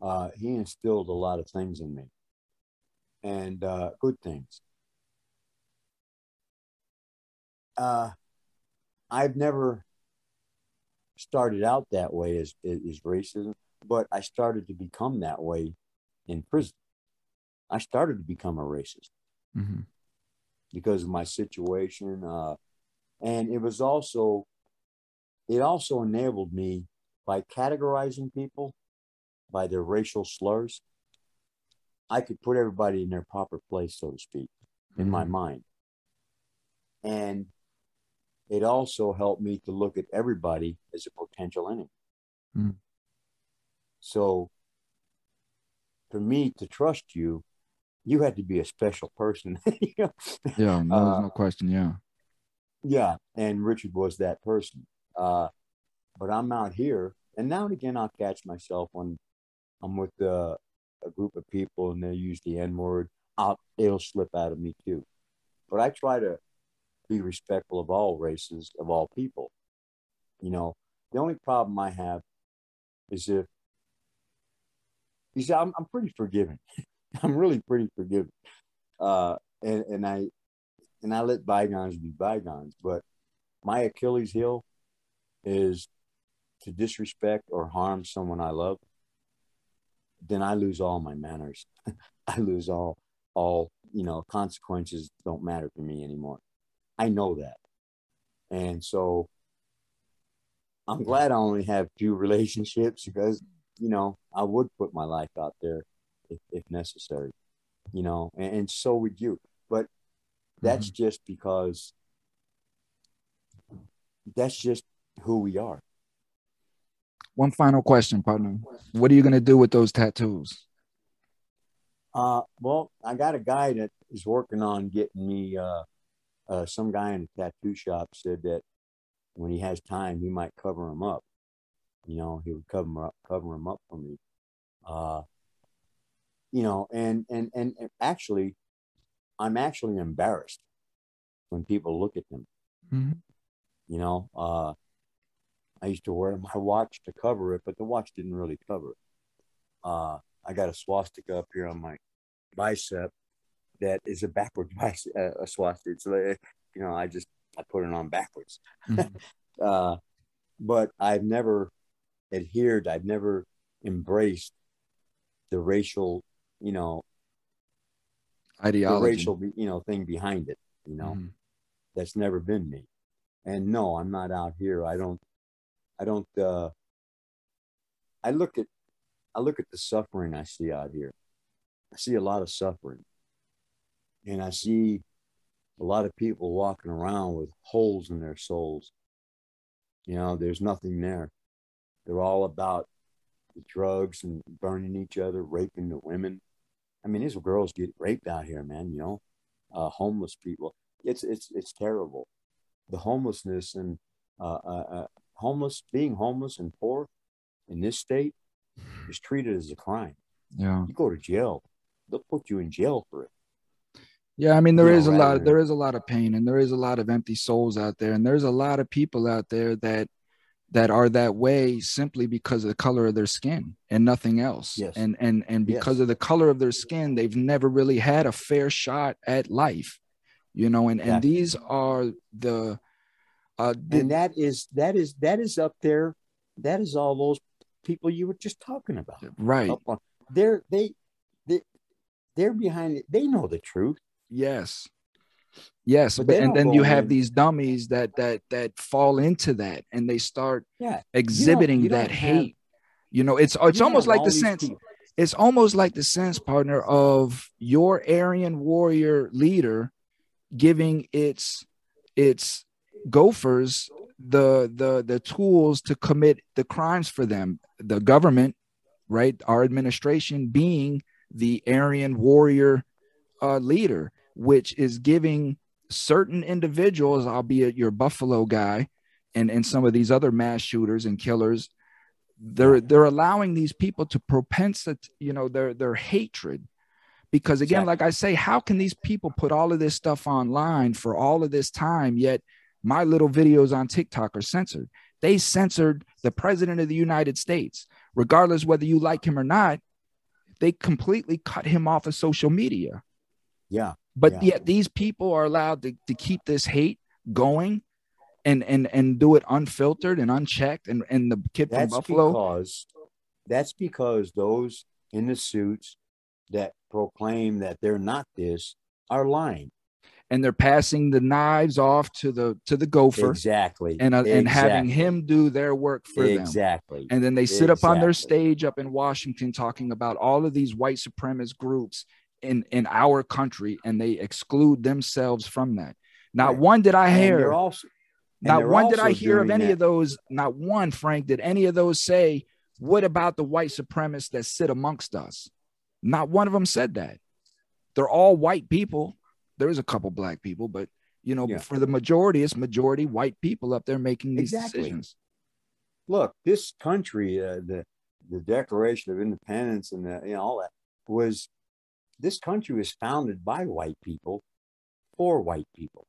uh, he instilled a lot of things in me, and uh, good things. Uh, I've never started out that way as as racism, but I started to become that way in prison. I started to become a racist Mhm. because of my situation. Uh, and it was also, it also enabled me by categorizing people by their racial slurs. I could put everybody in their proper place, so to speak, in my Mhm. mind. And it also helped me to look at everybody as a potential enemy. Mm. So for me to trust you, you had to be a special person. you know? yeah no, Uh, no question yeah Yeah, and Richard was that person. Uh, but I'm out here, and now and again I'll catch myself when I'm with uh, a group of people and they use the N word. I'll it'll slip out of me too. But I try to be respectful of all races, of all people. You know, the only problem I have is if you see, I'm I'm pretty forgiving. I'm really pretty forgiving. Uh, and and I and I let bygones be bygones. But my Achilles heel is to disrespect or harm someone I love. Then I lose all my manners. I lose all all you know consequences don't matter to me anymore. I know that, and so I'm glad I only have few relationships because you know I would put my life out there if, if necessary. You know, and, and so would you. But that's just because that's just who we are. One final question, partner. What are you gonna do with those tattoos? Uh, well, I got a guy that is working on getting me. Uh, uh, some guy in a tattoo shop said that when he has time, he might cover them up. You know, he would cover them up, cover him up for me. Uh, you know, and and and actually, I'm actually embarrassed when people look at them. Mhm. You know, uh, I used to wear my watch to cover it, but the watch didn't really cover it. Uh, I got a swastika up here on my bicep that is a backward bicep, uh, a swastika. It's like, you know, I just I put it on backwards. Mhm. Uh, but I've never adhered. I've never embraced the racial, you know, Ideology. racial, you know, thing behind it. You know, Mhm. that's never been me. And no, I'm not out here. I don't. I don't. uh I look at. I look at the suffering I see out here. I see a lot of suffering, and I see a lot of people walking around with holes in their souls. You know, there's nothing there. They're all about the drugs and burning each other, raping the women. I mean, these girls get raped out here, man. You know, uh, homeless people. It's it's it's terrible. The homelessness and uh, uh, uh, homeless being homeless and poor in this state is treated as a crime. Yeah. You go to jail, they'll put you in jail for it. Yeah, I mean there know, is a lot of, there is a lot of pain and there is a lot of empty souls out there and there's a lot of people out there that that are that way simply because of the color of their skin and nothing else. Yes. And and and because Yes. of the color of their skin, they've never really had a fair shot at life. You know, and and these are the uh the, and that is that is that is up there. That is all those people you were just talking about. right. They're they they they're behind it. They know the truth. Yes. Yes, But but, and then you have in- these dummies that that that fall into that and they start Yeah, exhibiting you don't that have- hate. You know, it's it's almost like the sense people- it's almost like the sense partner of your Aryan warrior leader giving its its gophers the the the tools to commit the crimes for them. The government right our administration being the Aryan warrior uh, leader which is giving certain individuals albeit your buffalo guy and and some of these other mass shooters and killers they're they're allowing these people to propensate you know their their hatred. Because again Exactly. like i say how can these people put all of this stuff online for all of this time yet my little videos on tiktok are censored? They censored the president of the united states. Regardless whether you like him or not they completely cut him off of social media. Yeah, but Yeah. yet these people are allowed to, to keep this hate going and and and do it unfiltered and unchecked and and the kid from that's buffalo because that's because those in the suits that proclaim that they're not this are lying. and they're passing the knives off to the to the gopher Exactly. and uh, and having him do their work for them exactly. and then they sit up on their stage up in washington talking about all of these white supremacist groups in in our country and they exclude themselves from that not Right. one did i hear also not one did I hear of any that- of those. Not one, Frank, did any of those say, What about the white supremacists that sit amongst us? Not one of them said that. They're all white people. There's a couple black people, but you know, Yeah. for the majority, it's majority white people up there making these Exactly. decisions. look, this country, uh, the the Declaration of Independence and the, you know all that was this country was founded by white people for white people.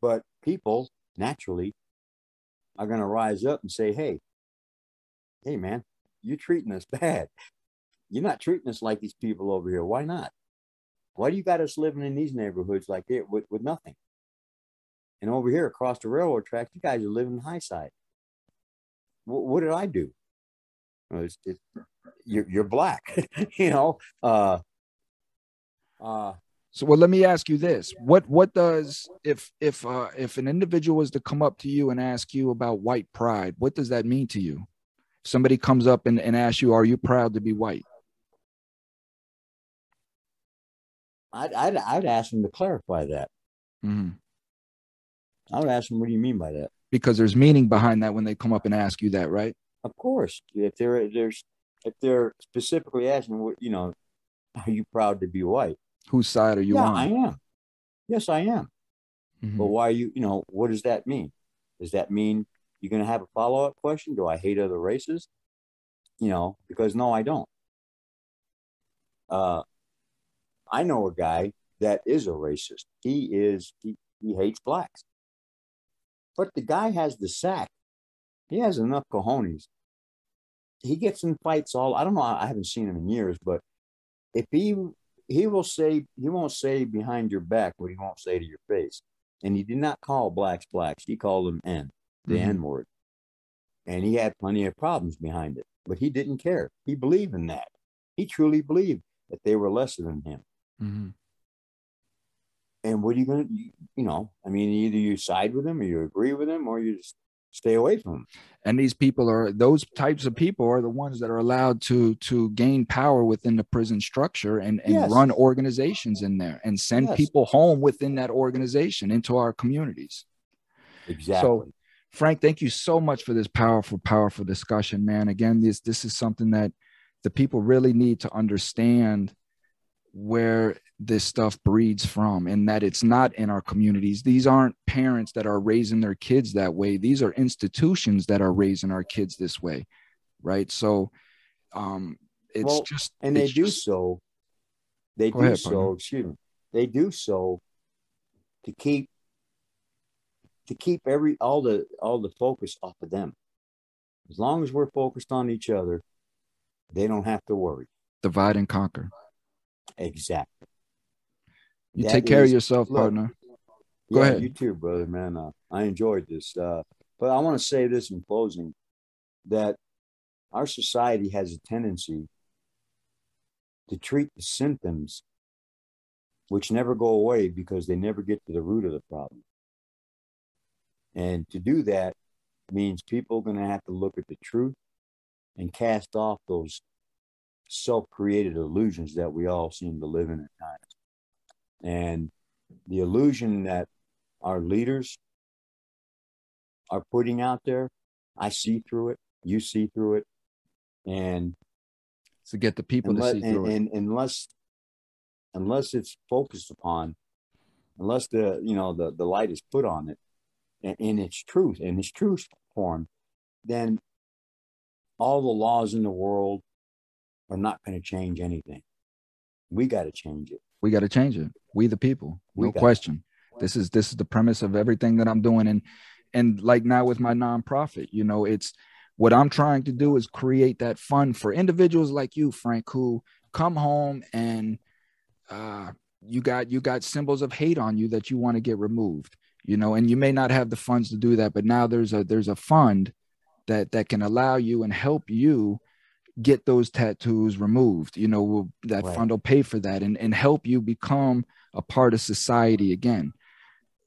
But people naturally are going to rise up and say, "Hey, hey, man, you're treating us bad. You're not treating us like these people over here. Why not? Why do you got us living in these neighborhoods like it with, with nothing? And over here across the railroad tracks, you guys are living in high side. What, what did I do? Well, it's, it's, you're, you're black, you know. Uh, uh, So well, let me ask you this. What what does if if uh if an individual was to come up to you and ask you about white pride, what does that mean to you? Somebody comes up and, and asks you, Are you proud to be white? I'd, I'd, I'd ask them to clarify that. Mm-hmm. I would ask them, what do you mean by that? because there's meaning behind that when they come up and ask you that, right? Of course, if they're there's if they're specifically asking, what you know, are you proud to be white? Whose side are you yeah, on? I am. Yes, I am. Mhm. But why are you, you know, what does that mean? Does that mean you're going to have a follow up question? Do I hate other races? You know, because no, I don't. Uh, I know a guy that is a racist. He is, he, he hates blacks. But the guy has the sack. He has enough cojones. He gets in fights all, I don't know, I haven't seen him in years, but if he he will say he won't say behind your back what he won't say to your face. And he did not call blacks blacks. He called them N, the Mhm. N word. and he had plenty of problems behind it, but he didn't care. He believed in that. He truly believed that they were lesser than him. hmm And what are you going to, you know, I mean, either you side with him or you agree with him or you just stay away from them. and these people are those types of people are the ones that are allowed to to gain power within the prison structure and, and Yes. run organizations in there and send Yes. people home within that organization into our communities Exactly. So, Frank thank you so much for this powerful powerful discussion man again this this is something that the people really need to understand where this stuff breeds from and that it's not in our communities. These aren't parents that are raising their kids that way. These are institutions that are raising our kids this way right? So um it's Well, just and they do just- so. They do ahead, so partner. excuse me. They do so to keep to keep every all the all the focus off of them. As long as we're focused on each other they don't have to worry. Divide and conquer. Exactly you That take care is- of yourself look, partner Go yeah, ahead. you too brother man uh, i enjoyed this uh, but i want to say this in closing that our society has a tendency to treat the symptoms which never go away because they never get to the root of the problem. And to do that means people are going to have to look at the truth and cast off those self created illusions that we all seem to live in at times. And the illusion that our leaders are putting out there, I see through it, you see through it. And to get the people unless, to see and, through it. and unless unless it's focused upon unless the you know the, the light is put on it in, in its truth in its true form then all the laws in the world are not going to change anything. We got to change it we got to change it. We the people. No question. This is this is the premise of everything that i'm doing. And and like now with my nonprofit you know it's what i'm trying to do is create that fund for individuals like you frank who come home and uh you got you got symbols of hate on you that you want to get removed you know and you may not have the funds to do that but now there's a there's a fund that that can allow you and help you get those tattoos removed you know will that Right. fund will pay for that and and help you become a part of society again.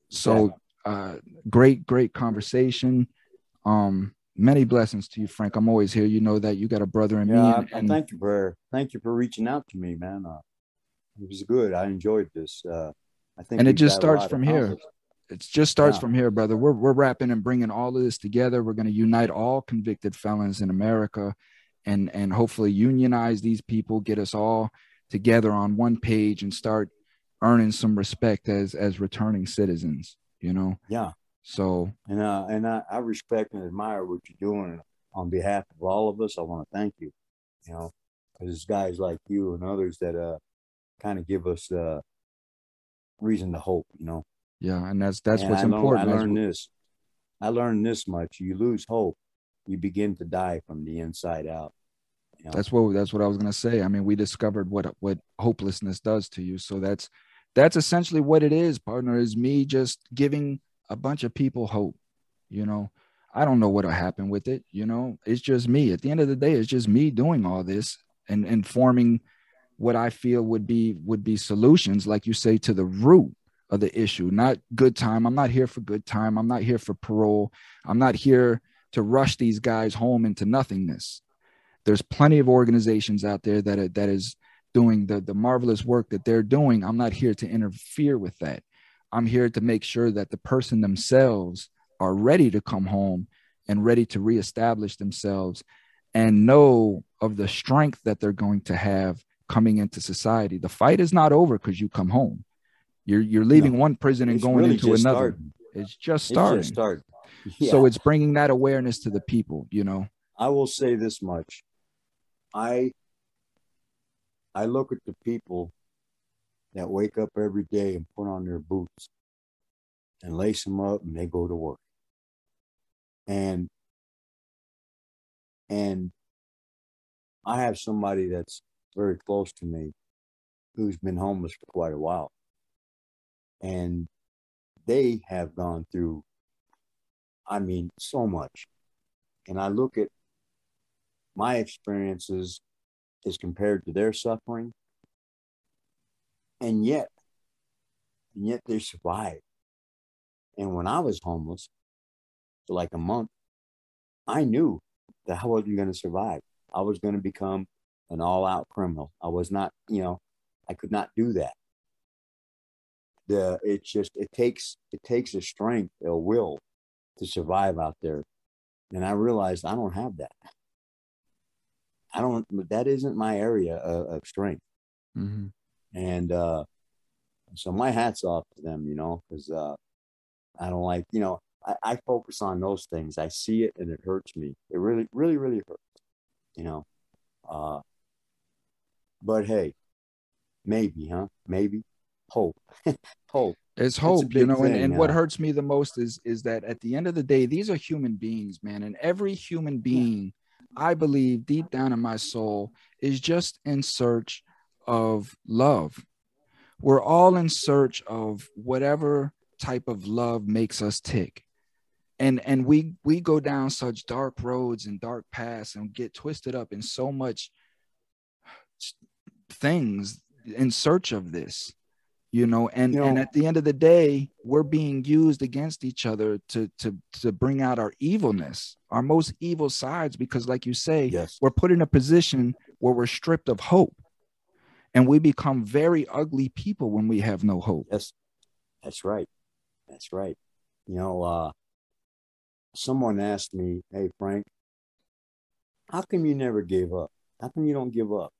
So uh great great conversation. Um many blessings to you frank. I'm always here. You know that you got a brother in yeah me and, I and thank you for thank you for reaching out to me man. Uh, it was good. I enjoyed this. Uh i think And it just starts from here. it just starts Yeah. from here, brother. We're we're wrapping and bringing all of this together. We're going to unite all convicted felons in America, and and hopefully unionize these people, get us all together on one page, and start earning some respect as as returning citizens. You know, yeah so And uh, and I, I respect and admire what you're doing on behalf of all of us. I want to thank you. You know, because it's guys like you and others that uh kind of give us uh reason to hope. You know, yeah, and that's that's And what's I important. I learned this. I learned this much: you lose hope, you begin to die from the inside out. That's what that's what I was gonna say. I mean, we discovered what what hopelessness does to you. So that's that's essentially what it is, partner. Is me just giving a bunch of people hope. You know, I don't know what'll happen with it. You know, it's just me. At the end of the day, it's just me doing all this and and forming what I feel would be would be solutions, like you say, to the root of the issue. Not good time. I'm not here for good time. I'm not here for parole. I'm not here to rush these guys home into nothingness there's plenty of organizations out there that are, that is doing the the marvelous work that they're doing. I'm not here to interfere with that. I'm here to make sure that the person themselves are ready to come home and ready to reestablish themselves and know of the strength that they're going to have coming into society. The fight is not over because you come home. You're you're leaving No. one prison and going really into another. it's just starting, It's just starting. so it's bringing that awareness to the people you know? I will say this much. I I look at the people that wake up every day and put on their boots and lace them up and they go to work. And and I have somebody that's very close to me who's been homeless for quite a while. And they have gone through I mean so much and I look at my experiences as compared to their suffering, and yet, and yet they survived. And when I was homeless for like a month, I knew that I wasn't going to survive. I was going to become an all out criminal. I was not, you know, I could not do that. The it's just it takes it takes a strength, a will to survive out there. And I realized I don't have that. I don't that isn't my area of, of strength. Mm-hmm. And uh so my hat's off to them, you know, because uh I don't like, you know, I, I focus on those things. I see it and it hurts me. It really, really, really hurts, you know. Uh but hey, maybe, huh? Maybe. Hope. Hope. It's hope, you know, and, thing, and what uh, hurts me the most is is that at the end of the day, these are human beings, man. And every human being, I believe deep down in my soul, is just in search of love. We're all in search of whatever type of love makes us tick. And and we we go down such dark roads and dark paths and get twisted up in so much things in search of this you know and You and at the end of the day we're being used against each other to to to bring out our evilness our most evil sides because like you say Yes. we're put in a position where we're stripped of hope and we become very ugly people when we have no hope Yes, that's right. That's right. You know, uh, someone asked me, "Hey Frank, how come you never gave up? How come you don't give up?"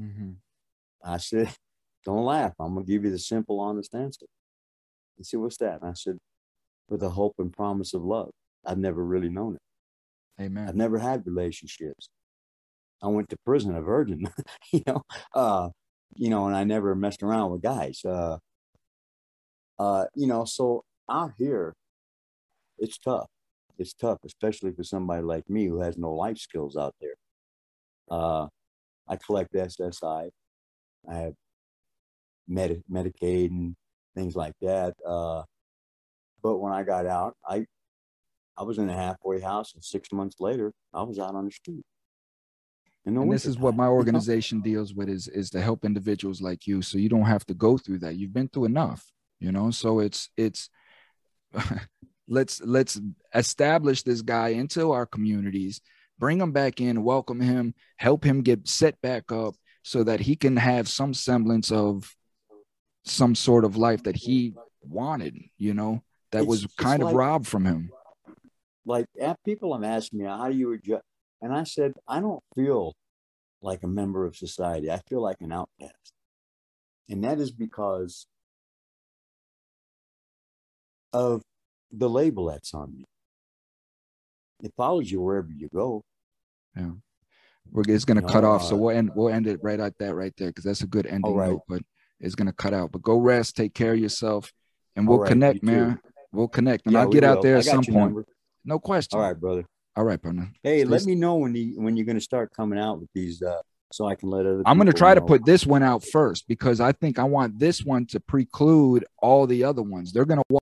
mm-hmm. I said, "Don't laugh. I'm gonna give you the simple, honest answer." He said, "What's that?" And I said, "For the hope and promise of love. I've never really known it. amen I've never had relationships. I went to prison a virgin, you know, uh, you know, and I never messed around with guys. Uh, uh, you know, so out here, it's tough. It's tough, especially for somebody like me who has no life skills out there. Uh, I collect SSI. I have Medi- Medicaid and things like that. Uh, but when I got out, I I was in a halfway house, and six months later, I was out on the street. In and this is what my organization deals with is is to help individuals like you so you don't have to go through that you've been through enough you know so it's it's let's let's establish this guy into our communities bring him back in welcome him help him get set back up so that he can have some semblance of some sort of life that he wanted you know that It's- was kind of like- robbed from him. Like uh, people have asked me how do you adjust? And i said i don't feel like a member of society. I feel like an outcast. And that is because of the label that's on me. It follows you wherever you go. Yeah. we're it's gonna No, cut off. So uh, we'll end we'll end it right at that right there because that's a good ending right. note but it's gonna cut out. But go rest take care of yourself and we'll right, connect you too. man. We'll connect and Yeah, i'll get out there at some point. Number. no question. All right brother. All right partner. Hey let Stay- me know when the when you're going to start coming out with these uh so i can let other i'm gonna people try to put this one out first because i think i want this one to preclude all the other ones. They're gonna